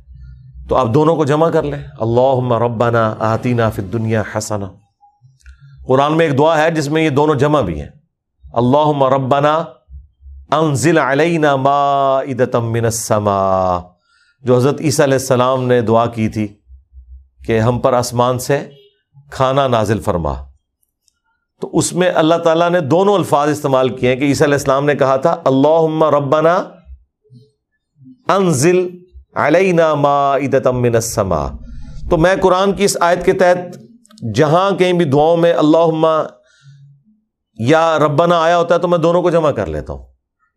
[SPEAKER 1] تو آپ دونوں کو جمع کر لیں۔ اللہ ربنا آتینا فی دنیا حسنا قرآن میں ایک دعا ہے جس میں یہ دونوں جمع بھی ہیں۔ اللہ ربنا انزل علینا مائدتم من السماء۔ جو حضرت عیسیٰ علیہ السلام نے دعا کی تھی کہ ہم پر آسمان سے کھانا نازل فرما۔ تو اس میں اللہ تعالیٰ نے دونوں الفاظ استعمال کیے ہیں کہ عیسیٰ علیہ السلام نے کہا تھا اللہ ربنا انزل علینا مائدتم من السماء۔ تو میں قرآن کی اس آیت کے تحت جہاں کہیں بھی دعاؤں میں اللہ یا ربنا آیا ہوتا ہے تو میں دونوں کو جمع کر لیتا ہوں۔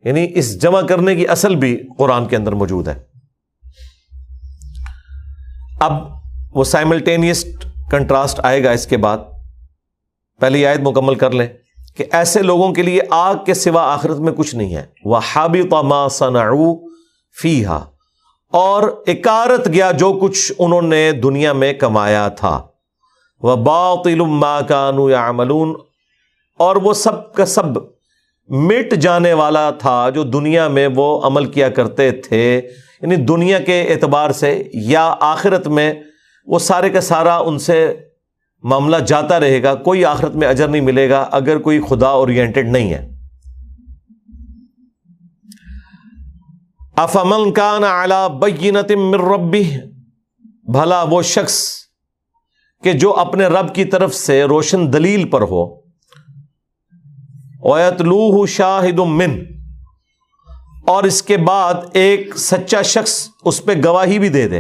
[SPEAKER 1] یعنی اس جمع کرنے کی اصل بھی قرآن کے اندر موجود ہے۔ اب وہ سائملٹینیس کنٹراسٹ آئے گا اس کے بعد۔ پہلی آیت مکمل کر لیں کہ ایسے لوگوں کے لیے آگ کے سوا آخرت میں کچھ نہیں ہے۔ وہ حابی ما صنعو فی اور اکارت گیا جو کچھ انہوں نے دنیا میں کمایا تھا۔ وہ باطل ما کانو یا اور وہ سب کا سب مٹ جانے والا تھا جو دنیا میں وہ عمل کیا کرتے تھے یعنی دنیا کے اعتبار سے یا آخرت میں وہ سارے کا سارا ان سے معاملہ جاتا رہے گا، کوئی آخرت میں اجر نہیں ملے گا اگر کوئی خدا اورینٹیڈ نہیں ہے۔ افمن کان من ربی بھلا وہ شخص کہ جو اپنے رب کی طرف سے روشن دلیل پر ہو۔ لوہ شاہد من۔ اور اس کے بعد ایک سچا شخص اس پہ گواہی بھی دے دے۔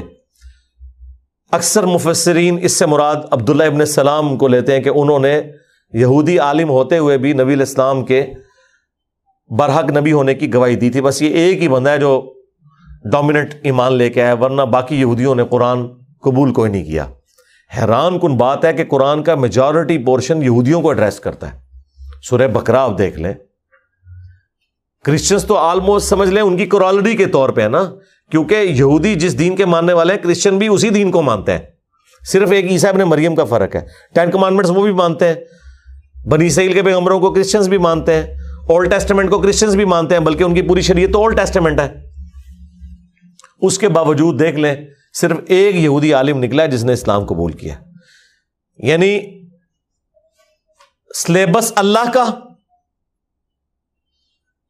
[SPEAKER 1] اکثر مفسرین اس سے مراد عبداللہ ابن السلام کو لیتے ہیں کہ انہوں نے یہودی عالم ہوتے ہوئے بھی نبی الاسلام کے برحق نبی ہونے کی گواہی دی تھی۔ بس یہ ایک ہی بندہ ہے جو ڈومیننٹ ایمان لے کے آیا، ورنہ باقی یہودیوں نے قرآن قبول کوئی نہیں کیا۔ حیران کن بات ہے کہ قرآن کا میجورٹی پورشن یہودیوں کو ایڈریس کرتا ہے۔ سورہ بکرا آپ دیکھ لیں۔ کرسچنس تو آلموسٹ سمجھ لیں ان کی کرالٹی کے طور پہ ہے نا۔ کیونکہ یہودی جس دین کے ماننے والے ہیں کرسچن بھی اسی دین کو مانتے ہیں۔ صرف ایک عیسیٰ ابن مریم کا فرق ہے۔ ٹین کمانڈمنٹس وہ بھی مانتے ہیں۔ بنی سیل کے پیغمبروں کو کرسچنس بھی مانتے ہیں۔ اولڈ ٹیسٹمنٹ کو کرسچنس بھی مانتے ہیں، بلکہ ان کی پوری شریعت تو اولڈ ٹیسٹمنٹ ہے۔ اس کے باوجود دیکھ لیں، صرف ایک یہودی عالم نکلا ہے جس نے اسلام قبول کیا۔ یعنی سلیبس اللہ کا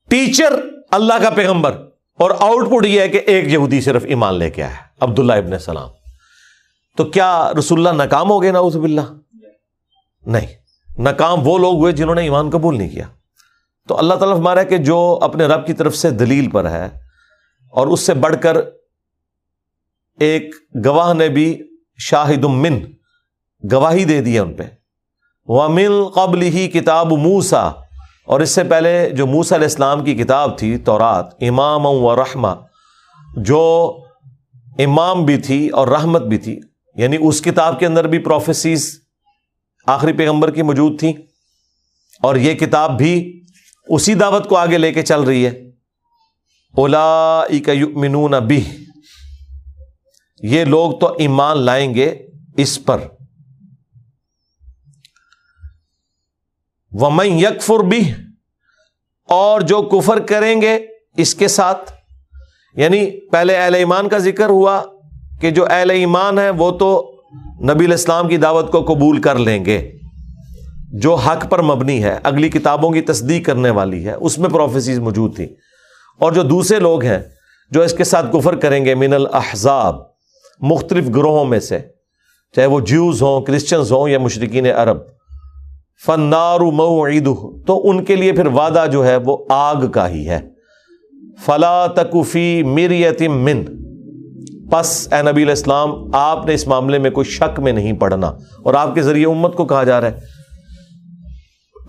[SPEAKER 1] ٹیچر اللہ کا پیغمبر، اور آؤٹ پٹ یہ ہے کہ ایک یہودی صرف ایمان لے کے آیا عبداللہ ابن سلام۔ تو کیا رسول اللہ ناکام ہو گئے؟ ناؤز باللہ۔ نہیں، ناکام وہ لوگ ہوئے جنہوں نے ایمان قبول نہیں کیا۔ تو اللہ تعالیٰ ہمارا کہ جو اپنے رب کی طرف سے دلیل پر ہے، اور اس سے بڑھ کر ایک گواہ نے بھی شاہد من گواہی دے دی ان پہ۔ وہ مل قبل ہی کتاب موسا اور اس سے پہلے جو موسا علیہ السلام کی کتاب تھی تورات امام و رحمہ جو امام بھی تھی اور رحمت بھی تھی یعنی اس کتاب کے اندر بھی پروفیسیز آخری پیغمبر کی موجود تھی اور یہ کتاب بھی اسی دعوت کو آگے لے کے چل رہی ہے۔ اولا منون بھی یہ لوگ تو ایمان لائیں گے اس پر۔ ومن یکفر بھی اور جو کفر کریں گے اس کے ساتھ۔ یعنی پہلے اہل ایمان کا ذکر ہوا کہ جو اہل ایمان ہے وہ تو نبی الاسلام کی دعوت کو قبول کر لیں گے، جو حق پر مبنی ہے، اگلی کتابوں کی تصدیق کرنے والی ہے۔ اس میں پروفیسیز موجود تھی اور جو دوسرے لوگ ہیں، جو اس کے ساتھ کفر کریں گے، من الحضاب مختلف گروہوں میں سے، چاہے وہ جیوز ہوں کرسچنز ہوں یا مشرقین عرب۔ فنارو موعید تو ان کے لیے پھر وعدہ جو ہے وہ آگ کا ہی ہے۔ فلا تکفی میری من۔ پس اے نبی الاسلام آپ نے اس معاملے میں کوئی شک میں نہیں پڑھنا۔ اور آپ کے ذریعے امت کو کہا جا رہا ہے۔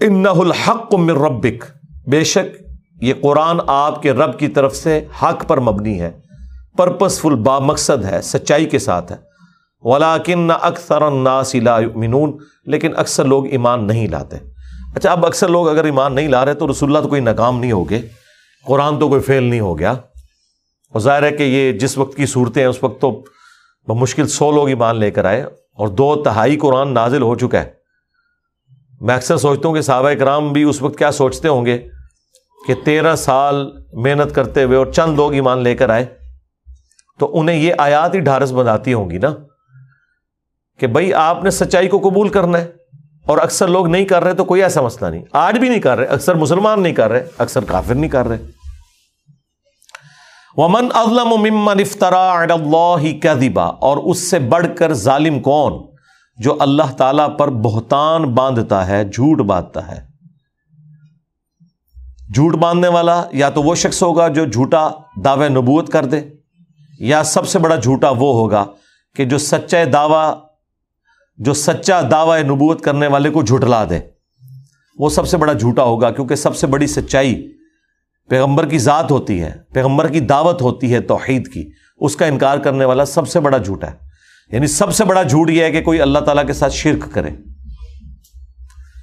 [SPEAKER 1] ان الحق من ربک۔ بے شک، یہ قرآن آپ کے رب کی طرف سے حق پر مبنی ہے۔ پرپسفل با مقصد ہے، سچائی کے ساتھ ہے۔ ولاکن اکثر لا منون لیکن اکثر لوگ ایمان نہیں لاتے۔ اچھا اب اکثر لوگ اگر ایمان نہیں لا رہے تو رسول اللہ تو کوئی ناکام نہیں ہوگے، قرآن تو کوئی فیل نہیں ہو گیا۔ اور ظاہر ہے کہ یہ جس وقت کی صورتیں ہیں، اس وقت تو بمشکل سو لوگ ایمان لے کر آئے، اور دو تہائی قرآن نازل ہو چکا ہے۔ میں اکثر سوچتا ہوں کہ صحابہ کرام بھی اس وقت کیا سوچتے ہوں گے کہ تیرہ سال محنت کرتے ہوئے اور چند لوگ ایمان لے کر آئے، تو انہیں یہ آیات ہی ڈھارس بناتی ہوں گی نا۔ کہ بھائی آپ نے سچائی کو قبول کرنا ہے اور اکثر لوگ نہیں کر رہے تو کوئی ایسا مسئلہ نہیں۔ آج بھی نہیں کر رہے، اکثر مسلمان نہیں کر رہے، اکثر کافر نہیں کر رہے۔ ومن ممن افطرا اللہ کذبا اور اس سے بڑھ کر ظالم کون؟ جو اللہ تعالی پر بہتان باندھتا ہے، جھوٹ باندھتا ہے۔ جھوٹ باندھنے والا یا تو وہ شخص ہوگا جو جھوٹا دعوے نبوت کر دے، یا سب سے بڑا جھوٹا وہ ہوگا کہ جو سچا دعوی جو سچا دعوی نبوت کرنے والے کو جھٹلا دے۔ وہ سب سے بڑا جھوٹا ہوگا کیونکہ سب سے بڑی سچائی پیغمبر کی ذات ہوتی ہے، پیغمبر کی دعوت ہوتی ہے توحید کی۔ اس کا انکار کرنے والا سب سے بڑا جھوٹا ہے۔ یعنی سب سے بڑا جھوٹ یہ ہے کہ کوئی اللہ تعالیٰ کے ساتھ شرک کرے۔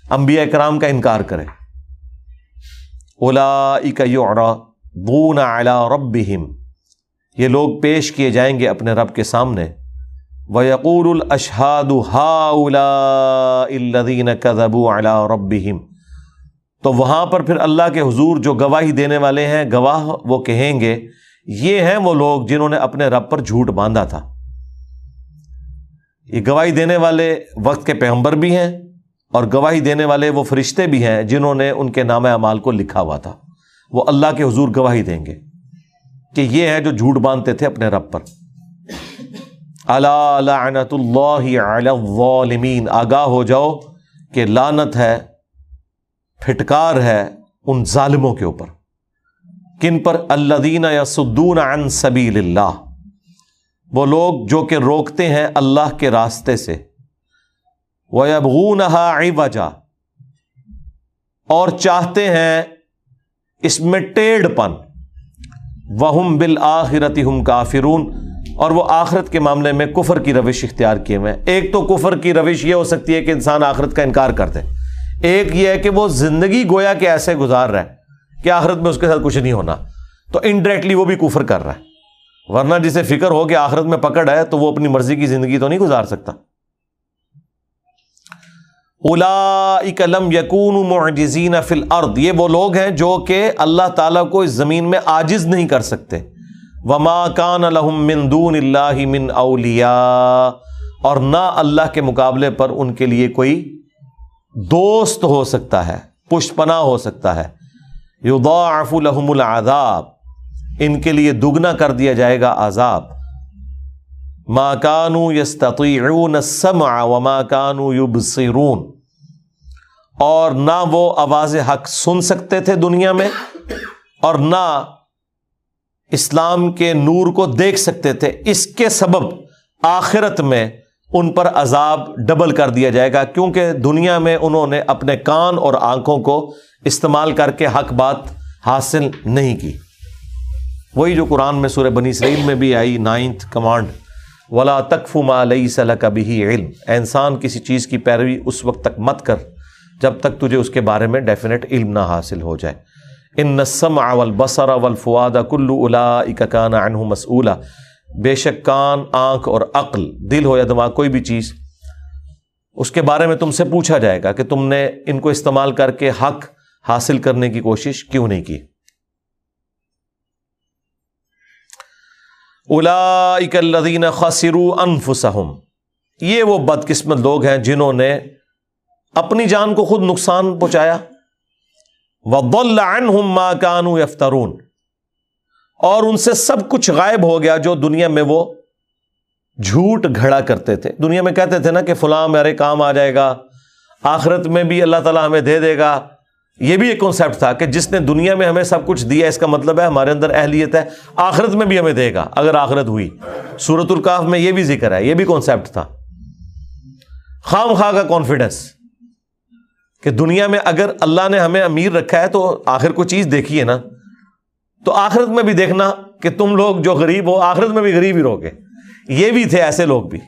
[SPEAKER 1] انبیاء کرام کا انکار کرے۔ اولا بون رب یہ لوگ پیش کیے جائیں گے اپنے رب کے سامنے۔ وَيَقُولُ الْأَشْهَادُ هَاؤُلَاءِ الَّذِينَ كَذَبُوا عَلَىٰ رَبِّهِمْ۔ تو وہاں پر پھر اللہ کے حضور جو گواہی دینے والے ہیں، گواہ وہ کہیں گے، یہ ہیں وہ لوگ جنہوں نے اپنے رب پر جھوٹ باندھا تھا۔ یہ گواہی دینے والے وقت کے پیغمبر بھی ہیں اور گواہی دینے والے وہ فرشتے بھی ہیں جنہوں نے ان کے نام اعمال کو لکھا ہوا تھا۔ وہ اللہ کے حضور گواہی دیں گے کہ یہ ہے جو جھوٹ باندھتے تھے اپنے رب پر۔ لعنت اللہ علی الظالمین۔ آگاہ ہو جاؤ کہ لانت ہے، پھٹکار ہے ان ظالموں کے اوپر۔ کن پر؟ اللہ یا سدون عن سبیل اللہ وہ لوگ جو کہ روکتے ہیں اللہ کے راستے سے۔ وہ ابغون وجہ اور چاہتے ہیں اس میں ٹیڑھ پن۔ وہ بل آخرتی ہم کافرون۔ اور وہ آخرت کے معاملے میں کفر کی روش اختیار کیے ہوئے ایک تو کفر کی روش یہ ہو سکتی ہے کہ انسان آخرت کا انکار کر دے۔ ایک یہ ہے کہ وہ زندگی گویا کہ ایسے گزار رہا ہے کہ آخرت میں اس کے ساتھ کچھ نہیں ہونا۔ تو انڈائریکٹلی وہ بھی کفر کر رہا ہے۔ ورنہ جسے فکر ہو کہ آخرت میں پکڑ ہے تو وہ اپنی مرضی کی زندگی تو نہیں گزار سکتا۔ الا اکلم یقون معجزین فل ارد یہ وہ لوگ ہیں جو کہ اللہ تعالیٰ کو اس زمین میں آجز نہیں کر سکتے۔ وما کان الحم من دون اللہ من اولیا اور نہ اللہ کے مقابلے پر ان کے لیے کوئی دوست ہو سکتا ہے، پشت پناہ ہو سکتا ہے۔ یضاعف لهم العذاب۔ ان کے لیے دگنا کر دیا جائے گا عذاب۔ ما کانو یستطیعون السمع وما کانو یبصرون اور نہ وہ آواز حق سن سکتے تھے دنیا میں اور نہ اسلام کے نور کو دیکھ سکتے تھے۔ اس کے سبب آخرت میں ان پر عذاب ڈبل کر دیا جائے گا، کیونکہ دنیا میں انہوں نے اپنے کان اور آنکھوں کو استعمال کر کے حق بات حاصل نہیں کی۔ وہی جو قرآن میں سورہ بنی اسرائیل میں بھی آئی، نائنتھ کمانڈ، ولا تکف ما علیہ صلاح کا بھی علم انسان، کسی چیز کی پیروی اس وقت تک مت کر جب تک تجھے اس کے بارے میں ڈیفینیٹ علم نہ حاصل ہو جائے۔ ان نسم اول بسر اول فواد کلو الا اکان عنہ مسولہ بے شک کان، آنکھ اور عقل، دل ہو یا دماغ، کوئی بھی چیز۔ اس کے بارے میں تم سے پوچھا جائے گا کہ تم نے ان کو استعمال کر کے حق حاصل کرنے کی کوشش کیوں نہیں کی؟ الا اکلین خسرو انفسہم یہ وہ بدقسمت لوگ ہیں جنہوں نے اپنی جان کو خود نقصان پہنچایا۔ ما کانو یفترون اور ان سے سب کچھ غائب ہو گیا جو دنیا میں وہ جھوٹ گھڑا کرتے تھے۔ دنیا میں کہتے تھے نا کہ فلاں میرے کام آ جائے گا، آخرت میں بھی اللہ تعالیٰ ہمیں دے دے گا۔ یہ بھی ایک کانسیپٹ تھا کہ جس نے دنیا میں ہمیں سب کچھ دیا، اس کا مطلب ہے ہمارے اندر اہلیت ہے، آخرت میں بھی ہمیں دے گا، اگر آخرت ہوئی۔ سورت القاف میں یہ بھی ذکر ہے، یہ بھی کانسیپٹ تھا۔ خام خواہ کا کانفیڈینس کہ دنیا میں اگر اللہ نے ہمیں امیر رکھا ہے تو آخر کو چیز دیکھی ہے نا۔ تو آخرت میں بھی دیکھنا کہ تم لوگ جو غریب ہو، آخرت میں بھی غریب ہی رہو گے۔ یہ بھی تھے ایسے لوگ بھی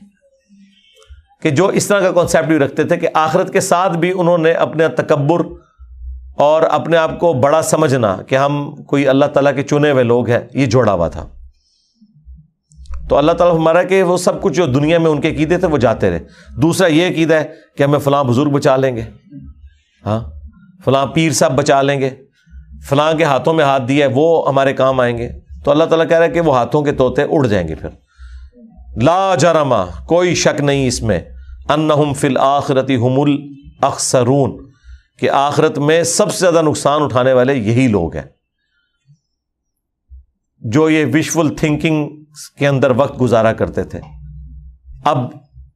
[SPEAKER 1] کہ جو اس طرح کا کانسیپٹ بھی رکھتے تھے کہ آخرت کے ساتھ بھی انہوں نے اپنے تکبر اور اپنے آپ کو بڑا سمجھنا کہ ہم کوئی اللہ تعالیٰ کے چنے ہوئے لوگ ہیں، یہ جوڑا ہوا تھا۔ تو اللہ تعالیٰ ہمارا کہ وہ سب کچھ جو دنیا میں ان کے عقیدے تھے وہ جاتے رہے۔ دوسرا یہ عقیدہ ہے کہ ہمیں فلاں بزرگ بچا لیں گے۔ ہاں فلاں پیر صاحب بچا لیں گے۔ فلاں کے ہاتھوں میں ہاتھ دیا ہے، وہ ہمارے کام آئیں گے۔ تو اللہ تعالیٰ کہہ رہا ہے کہ وہ ہاتھوں کے طوطے اڑ جائیں گے پھر۔ لا جرما کوئی شک نہیں اس میں۔ ان فل آخرتی ہم الاخسرون، کہ آخرت میں سب سے زیادہ نقصان اٹھانے والے یہی لوگ ہیں۔ جو یہ وشفل تھنکنگ کے اندر وقت گزارا کرتے تھے۔ اب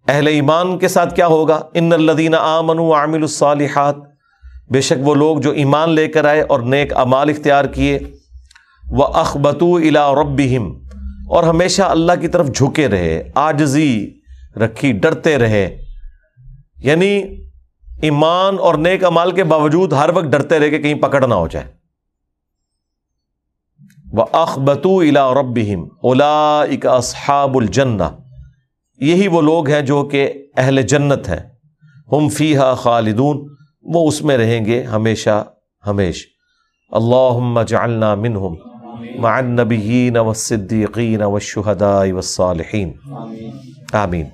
[SPEAKER 1] اہل ایمان کے ساتھ کیا ہوگا؟ ان الدین آمن عامل الصالحات بے شک وہ لوگ جو ایمان لے کر آئے اور نیک امال اختیار کیے وہ اخبتو الا ربہم اور ہمیشہ اللہ کی طرف جھکے رہے آجزی رکھی، ڈرتے رہے۔ یعنی ایمان اور نیک امال کے باوجود ہر وقت ڈرتے رہے کہ کہیں پکڑ نہ ہو جائے۔ وہ اخبتو الا ربہم اولا اصحاب الجن یہی وہ لوگ ہیں جو کہ اہل جنت ہیں۔ ہم فی خالدون۔ وہ اس میں رہیں گے ہمیشہ ہمیش۔ اللہ جعلنا منہم مع النبیین والصدیقین والشہداء والصالحین۔ آمین۔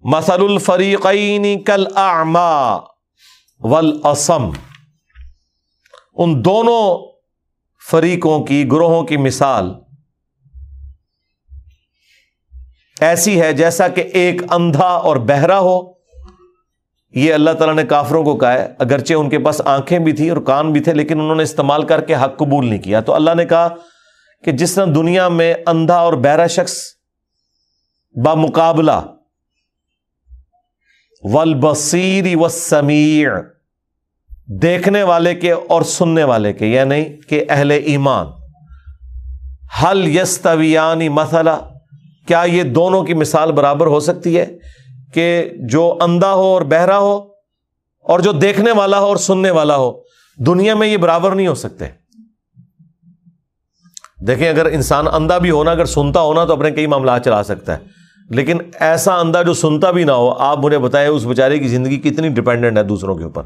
[SPEAKER 1] مثل الفریقین کل اعما ان دونوں فریقوں کی، گروہوں کی مثال ایسی ہے جیسا کہ ایک اندھا اور بہرا ہو یہ اللہ تعالیٰ نے کافروں کو کہا ہے، اگرچہ ان کے پاس آنکھیں بھی تھیں اور کان بھی تھے، لیکن انہوں نے استعمال کر کے حق قبول نہیں کیا۔ تو اللہ نے کہا کہ جس طرح دنیا میں اندھا اور بہرا شخص بامقابلہ ولبصیر و سمیع دیکھنے والے کے اور سننے والے کے یعنی کہ اہل ایمان۔ حل یستویانی مسئلہ کیا یہ دونوں کی مثال برابر ہو سکتی ہے؟ کہ جو اندھا ہو اور بہرا ہو اور جو دیکھنے والا ہو اور سننے والا ہو، دنیا میں یہ برابر نہیں ہو سکتے۔ دیکھیں، اگر انسان اندھا بھی ہونا، اگر سنتا ہونا تو اپنے کئی معاملات چلا سکتا ہے۔ لیکن ایسا اندھا جو سنتا بھی نہ ہو، آپ مجھے بتائیں اس بیچارے کی زندگی کتنی ڈپینڈنٹ ہے دوسروں کے اوپر۔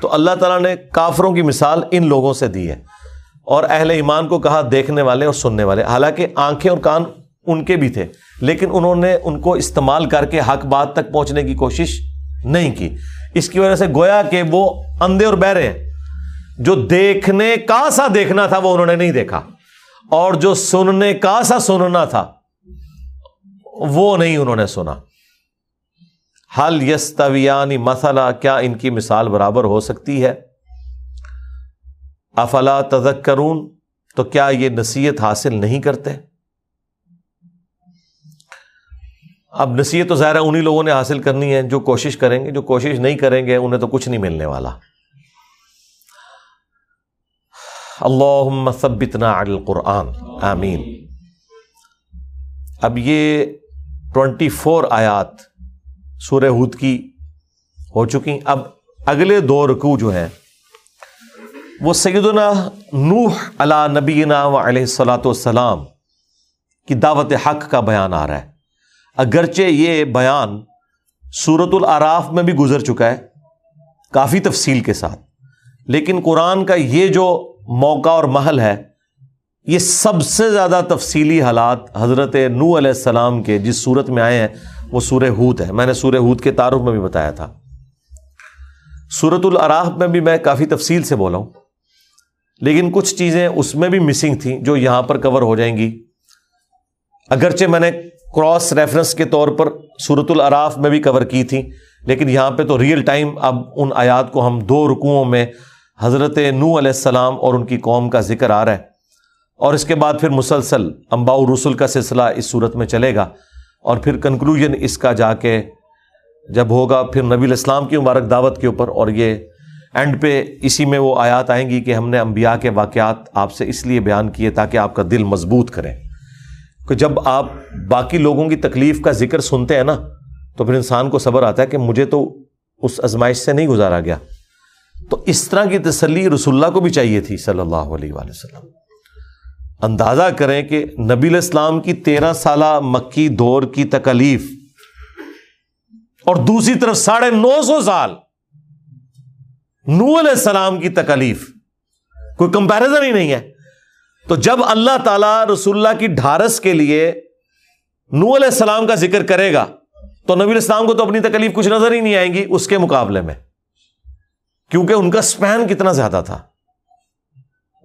[SPEAKER 1] تو اللہ تعالیٰ نے کافروں کی مثال ان لوگوں سے دی ہے۔ اور اہل ایمان کو کہا دیکھنے والے اور سننے والے، حالانکہ آنکھیں اور کان ان کے بھی تھے۔ لیکن انہوں نے ان کو استعمال کر کے حق بات تک پہنچنے کی کوشش نہیں کی۔ اس کی وجہ سے گویا کہ وہ اندھے اور بہرے ہیں۔ جو دیکھنے کا سا دیکھنا تھا وہ انہوں نے نہیں دیکھا۔ اور جو سننے کا سا سننا تھا وہ نہیں انہوں نے سنا۔ حل یستویانی مسئلہ کیا ان کی مثال برابر ہو سکتی ہے؟ افلا تزک کرون تو کیا یہ نصیحت حاصل نہیں کرتے؟ اب نصیحت تو ظاہر انہیں لوگوں نے حاصل کرنی ہے جو کوشش کریں گے، جو کوشش نہیں کریں گے، انہیں تو کچھ نہیں ملنے والا۔ اللہ ثبتنا علی القرآن۔ آمین۔ اب یہ ٹوینٹی فور آیات سورہ ہود کی ہو چکی۔ اب اگلے دو رکو جو ہیں، وہ سیدنا نوح علا نبینا و علیہ السلاۃ والسلام کی دعوت حق کا بیان آ رہا ہے۔ اگرچہ یہ بیان سورت العراف میں بھی گزر چکا ہے، کافی تفصیل کے ساتھ، لیکن قرآن کا یہ جو موقع اور محل ہے، یہ سب سے زیادہ تفصیلی حالات حضرت نو علیہ السلام کے جس صورت میں آئے ہیں، وہ سورہ ہود ہے۔ میں نے سورہ ہود کے تعارف میں بھی بتایا تھا۔ سورت العراف میں بھی میں کافی تفصیل سے بولا ہوں، لیکن کچھ چیزیں اس میں بھی مسنگ تھیں جو یہاں پر کور ہو جائیں گی۔ اگرچہ میں نے کراس ریفرنس کے طور پر سورت العراف میں بھی کور کی تھی، لیکن یہاں پہ تو ریئل ٹائم اب ان آیات کو ہم دو رکوؤں میں حضرت نو علیہ السلام اور ان کی قوم کا ذکر آ رہا ہے۔ اور اس کے بعد پھر مسلسل امباؤ رسول کا سلسلہ اس صورت میں چلے گا۔ اور پھر کنکلوژن اس کا جا کے جب ہوگا، پھر نبی الاسلام کی مبارک دعوت کے اوپر۔ اور یہ اینڈ پہ اسی میں وہ آیات آئیں گی کہ ہم نے انبیاء کے واقعات آپ سے اس لیے بیان کیے تاکہ آپ کا دل مضبوط کریں کہ جب آپ باقی لوگوں کی تکلیف کا ذکر سنتے ہیں نا، تو پھر انسان کو صبر آتا ہے کہ مجھے تو اس ازمائش سے نہیں گزارا گیا۔ تو اس طرح کی تسلی رسول اللہ کو بھی چاہیے تھی صلی اللہ علیہ وآلہ وسلم۔ اندازہ کریں کہ نبی الاسلام کی تیرہ سالہ مکی دور کی تکلیف اور دوسری طرف ساڑھے نو سو سال نو علیہ السلام کی تکلیف کوئی کمپیرزن ہی نہیں ہے۔ تو جب اللہ تعالی رسول اللہ کی ڈھارس کے لیے نو علیہ السلام کا ذکر کرے گا، تو نبی الاسلام کو تو اپنی تکلیف کچھ نظر ہی نہیں آئیں گی اس کے مقابلے میں۔ کیونکہ ان کا سپین کتنا زیادہ تھا۔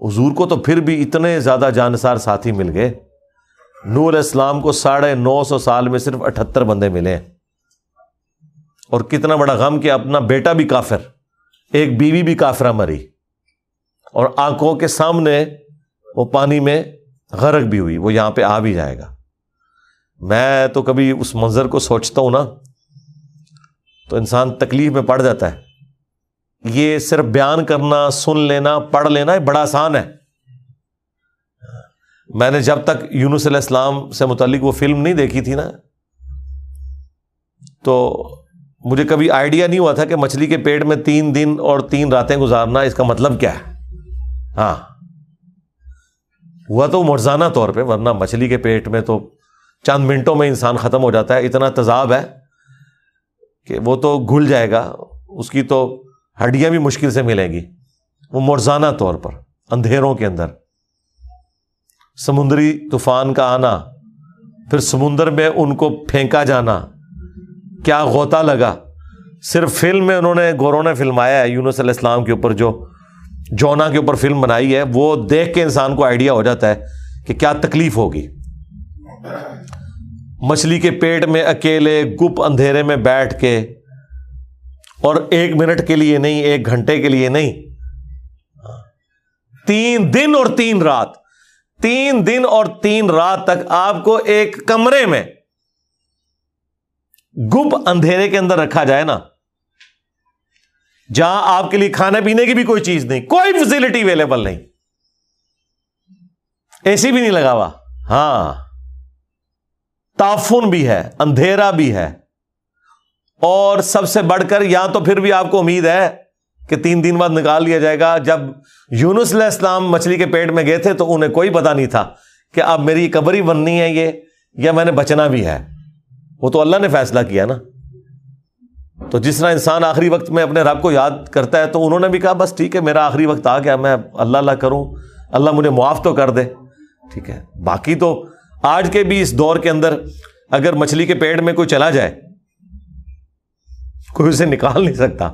[SPEAKER 1] حضور کو تو پھر بھی اتنے زیادہ جانسار ساتھی مل گئے۔ نور اسلام کو ساڑھے نو سو سال میں صرف اٹھتر بندے ملے۔ اور کتنا بڑا غم کہ اپنا بیٹا بھی کافر، ایک بیوی بھی کافرہ مری۔ اور آنکھوں کے سامنے وہ پانی میں غرق بھی ہوئی، وہ یہاں پہ آ بھی جائے گا۔ میں تو کبھی اس منظر کو سوچتا ہوں نا، تو انسان تکلیف میں پڑ جاتا ہے۔ یہ صرف بیان کرنا، سن لینا، پڑھ لینا بڑا آسان ہے۔ میں نے جب تک یونس علیہ السلام سے متعلق وہ فلم نہیں دیکھی تھی نا، تو مجھے کبھی آئیڈیا نہیں ہوا تھا کہ مچھلی کے پیٹ میں تین دن اور تین راتیں گزارنا، اس کا مطلب کیا ہے۔ ہاں۔ ہوا تو مرزانہ طور پہ، ورنہ مچھلی کے پیٹ میں تو چند منٹوں میں انسان ختم ہو جاتا ہے۔ اتنا تذاب ہے کہ وہ تو گھل جائے گا، اس کی تو ہڈیاں بھی مشکل سے ملیں گی۔ وہ مرزانہ طور پر، اندھیروں کے اندر۔ سمندری طوفان کا آنا، پھر سمندر میں ان کو پھینکا جانا، کیا غوطہ لگا۔ صرف فلم میں انہوں نے، گوروں نے فلمایا ہے یونس علیہ السلام کے اوپر جو جونا کے اوپر فلم بنائی ہے، وہ دیکھ کے انسان کو آئیڈیا ہو جاتا ہے کہ کیا تکلیف ہوگی۔ مچھلی کے پیٹ میں اکیلے گپ اندھیرے میں بیٹھ کے، اور ایک منٹ کے لیے نہیں، ایک گھنٹے کے لیے نہیں۔ تین دن اور تین رات۔ تین دن اور تین رات تک آپ کو ایک کمرے میں گپ اندھیرے کے اندر رکھا جائے نا۔ جہاں آپ کے لیے کھانے پینے کی بھی کوئی چیز نہیں، کوئی فیسلٹی اویلیبل نہیں۔ اے سی بھی نہیں لگا ہوا۔ ہاں۔ تافن بھی ہے، اندھیرا بھی ہے۔ اور سب سے بڑھ کر یا تو پھر بھی آپ کو امید ہے کہ تین دن بعد نکال لیا جائے گا۔ جب یونس علیہ السلام مچھلی کے پیٹ میں گئے تھے تو انہیں کوئی پتا نہیں تھا کہ اب میری قبری بننی ہے یہ، یا میں نے بچنا بھی ہے۔ وہ تو اللہ نے فیصلہ کیا نا۔ تو جس طرح انسان آخری وقت میں اپنے رب کو یاد کرتا ہے تو انہوں نے بھی کہا، بس ٹھیک ہے، میرا آخری وقت آ گیا، میں اللہ اللہ کروں، اللہ مجھے معاف تو کر دے۔ ٹھیک ہے، باقی تو آج کے بھی اس دور کے اندر اگر مچھلی کے پیٹ میں کوئی چلا جائے، کوئی اسے نکال نہیں سکتا۔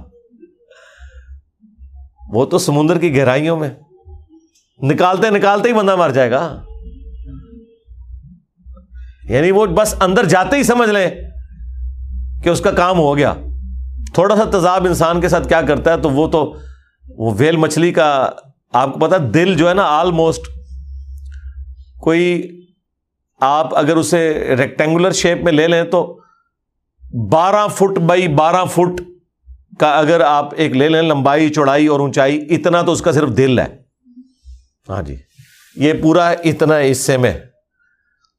[SPEAKER 1] وہ تو سمندر کی گہرائیوں میں، نکالتے نکالتے ہی بندہ مر جائے گا۔ یعنی وہ بس اندر جاتے ہی سمجھ لیں کہ اس کا کام ہو گیا۔ تھوڑا سا تذاب انسان کے ساتھ کیا کرتا ہے تو وہ تو وہ ویل مچھلی کا آپ کو پتا دل جو ہے نا آلموسٹ کوئی آپ اگر اسے ریکٹینگولر شیپ میں لے لیں تو بارہ فٹ بائی بارہ فٹ کا اگر آپ ایک لے لیں، لمبائی، چوڑائی اور اونچائی، اتنا تو اس کا صرف دل ہے۔ ہاں جی یہ پورا اتنا حصے میں۔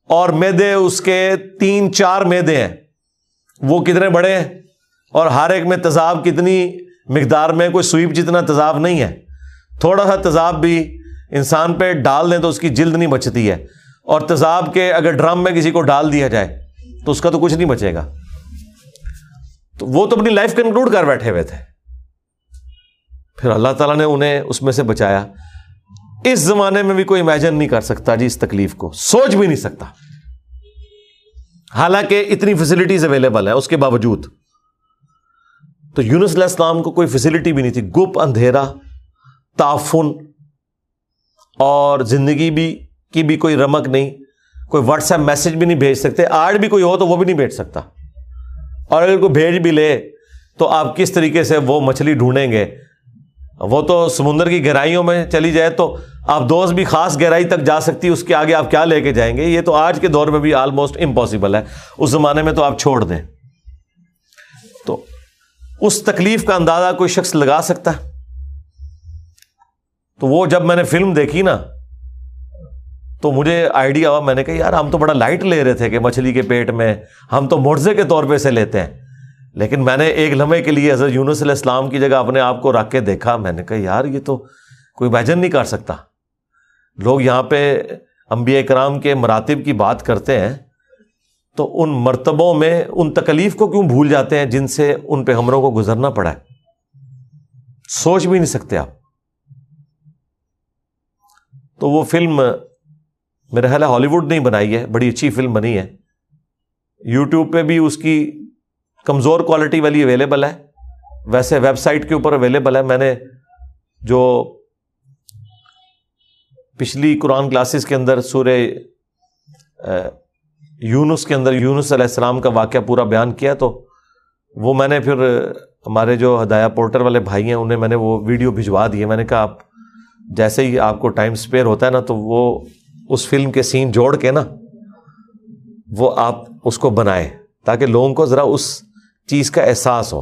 [SPEAKER 1] اور میدے اس کے تین چار میدے ہیں۔ وہ کتنے بڑے ہیں؟ اور ہر ایک میں تذاب کتنی مقدار میں کوئی سویپ جتنا تذاب نہیں ہے۔ تھوڑا سا تذاب بھی انسان پہ ڈال دیں تو اس کی جلد نہیں بچتی ہے۔ اور تذاب کے اگر ڈرم میں کسی کو ڈال دیا جائے تو اس کا تو کچھ نہیں بچے گا۔ تو وہ تو اپنی لائف کنکلوڈ کر بیٹھے ہوئے تھے۔ پھر اللہ تعالیٰ نے انہیں اس میں سے بچایا۔ اس زمانے میں بھی کوئی امیجن نہیں کر سکتا جی اس تکلیف کو۔ سوچ بھی نہیں سکتا۔ حالانکہ اتنی فیسلٹیز اویلیبل ہے اس کے باوجود۔ تو یونس علیہ السلام کو کوئی فیسلٹی بھی نہیں تھی۔ گپ، اندھیرا، تعفن اور زندگی بھی کی بھی کوئی رمک نہیں۔ کوئی واٹس ایپ میسج بھی نہیں بھیج سکتے۔ آج بھی کوئی ہو تو وہ بھی نہیں بھیج سکتا۔ اور اگر کوئی بھیج بھی لے تو آپ کس طریقے سے وہ مچھلی ڈھونڈیں گے؟ وہ تو سمندر کی گہرائیوں میں چلی جائے تو آپ دوست بھی خاص گہرائی تک جا سکتی اس کے آگے آپ کیا لے کے جائیں گے؟ یہ تو آج کے دور میں بھی آلموسٹ امپاسبل ہے۔ اس زمانے میں تو آپ چھوڑ دیں۔ اس تکلیف کا اندازہ کوئی شخص لگا سکتا ہے؟ تو وہ جب میں نے فلم دیکھی نا، تو مجھے آئیڈیا ہوا، میں نے کہا، یار، ہم تو بڑا لائٹ لے رہے تھے کہ مچھلی کے پیٹ میں، ہم تو مرزے کے طور پہ سے لیتے ہیں۔ لیکن میں نے ایک لمحے کے لیے حضرت یونس علیہ السلام کی جگہ اپنے آپ کو رکھ کے دیکھا۔ میں نے کہا، یار، یہ تو کوئی امیجن نہیں کر سکتا۔ لوگ یہاں پہ انبیاء کرام کے مراتب کی بات کرتے ہیں۔ تو ان مرتبوں میں ان تکلیف کو کیوں بھول جاتے ہیں جن سے ان پہ ہمروں کو گزرنا پڑا ہے؟ سوچ بھی نہیں سکتے آپ۔ تو وہ فلم میرا خیال ہے ہالی ووڈ نہیں بنائی ہے، بڑی اچھی فلم بنی ہے۔ یوٹیوب پہ بھی اس کی کمزور کوالٹی والی اویلیبل ہے۔ ویسے ویب سائٹ کے اوپر اویلیبل ہے۔ میں نے جو پچھلی قرآن کلاسز کے اندر سورہ یونس کے اندر یونس علیہ السلام کا واقعہ پورا بیان کیا تو وہ میں نے پھر ہمارے جو ہدایہ پورٹر والے بھائی ہیں، انہیں میں نے وہ ویڈیو بھجوا دیے میں نے کہا، آپ جیسے ہی آپ کو ٹائم اسپیئر ہوتا ہے نا تو وہ اس فلم کے سین جوڑ کے نا وہ آپ اس کو بنائے تاکہ لوگوں کو ذرا اس چیز کا احساس ہو۔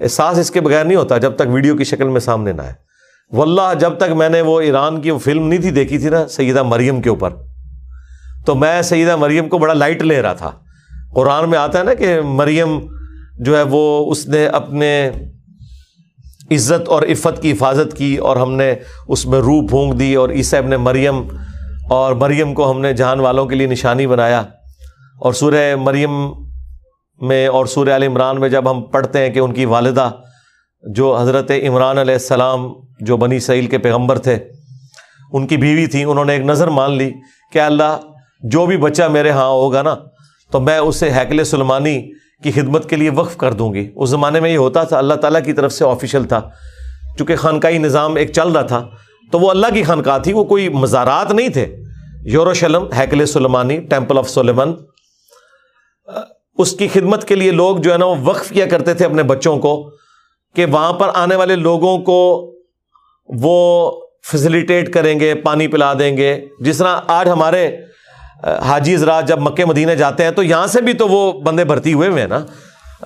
[SPEAKER 1] احساس اس کے بغیر نہیں ہوتا جب تک ویڈیو کی شکل میں سامنے نہ آئے۔ واللہ، جب تک میں نے وہ ایران کی وہ فلم نہیں تھی دیکھی تھی نا سیدہ مریم کے اوپر تو میں سیدہ مریم کو بڑا لائٹ لے رہا تھا۔ قرآن میں آتا ہے نا کہ مریم جو ہے وہ اس نے اپنے عزت اور عفت کی حفاظت کی اور ہم نے اس میں روح پھونک دی اور عیسی ابن مریم اور مریم کو ہم نے جہان والوں کے لیے نشانی بنایا۔ اور سورہ مریم میں اور سورہ عال عمران میں جب ہم پڑھتے ہیں کہ ان کی والدہ جو حضرت عمران علیہ السلام جو بنی سعیل کے پیغمبر تھے، ان کی بیوی تھیں، انہوں نے ایک نظر مان لی کہ اللہ جو بھی بچہ میرے ہاں ہوگا نا، تو میں اسے ہیکل سلمانی کی خدمت کے لیے وقف کر دوں گی۔ اس زمانے میں یہ ہوتا تھا، اللہ تعالیٰ کی طرف سے آفیشیل تھا۔ چونکہ خانقاہی نظام ایک چل رہا تھا، تو وہ اللہ کی خانقاہ تھی، وہ کوئی مزارات نہیں تھے۔ یوروشلم ہیکل سلمانی ٹیمپل آف سلیمن، اس کی خدمت کے لیے لوگ جو ہے نا، وہ وقف کیا کرتے تھے اپنے بچوں کو کہ وہاں پر آنے والے لوگوں کو وہ فیسلٹیٹ کریں گے، پانی پلا دیں گے۔ جس طرح آج ہمارے حاجی حضرات جب مکے مدینے جاتے ہیں تو یہاں سے بھی تو وہ بندے بھرتی ہوئے ہوئے ہیں نا؟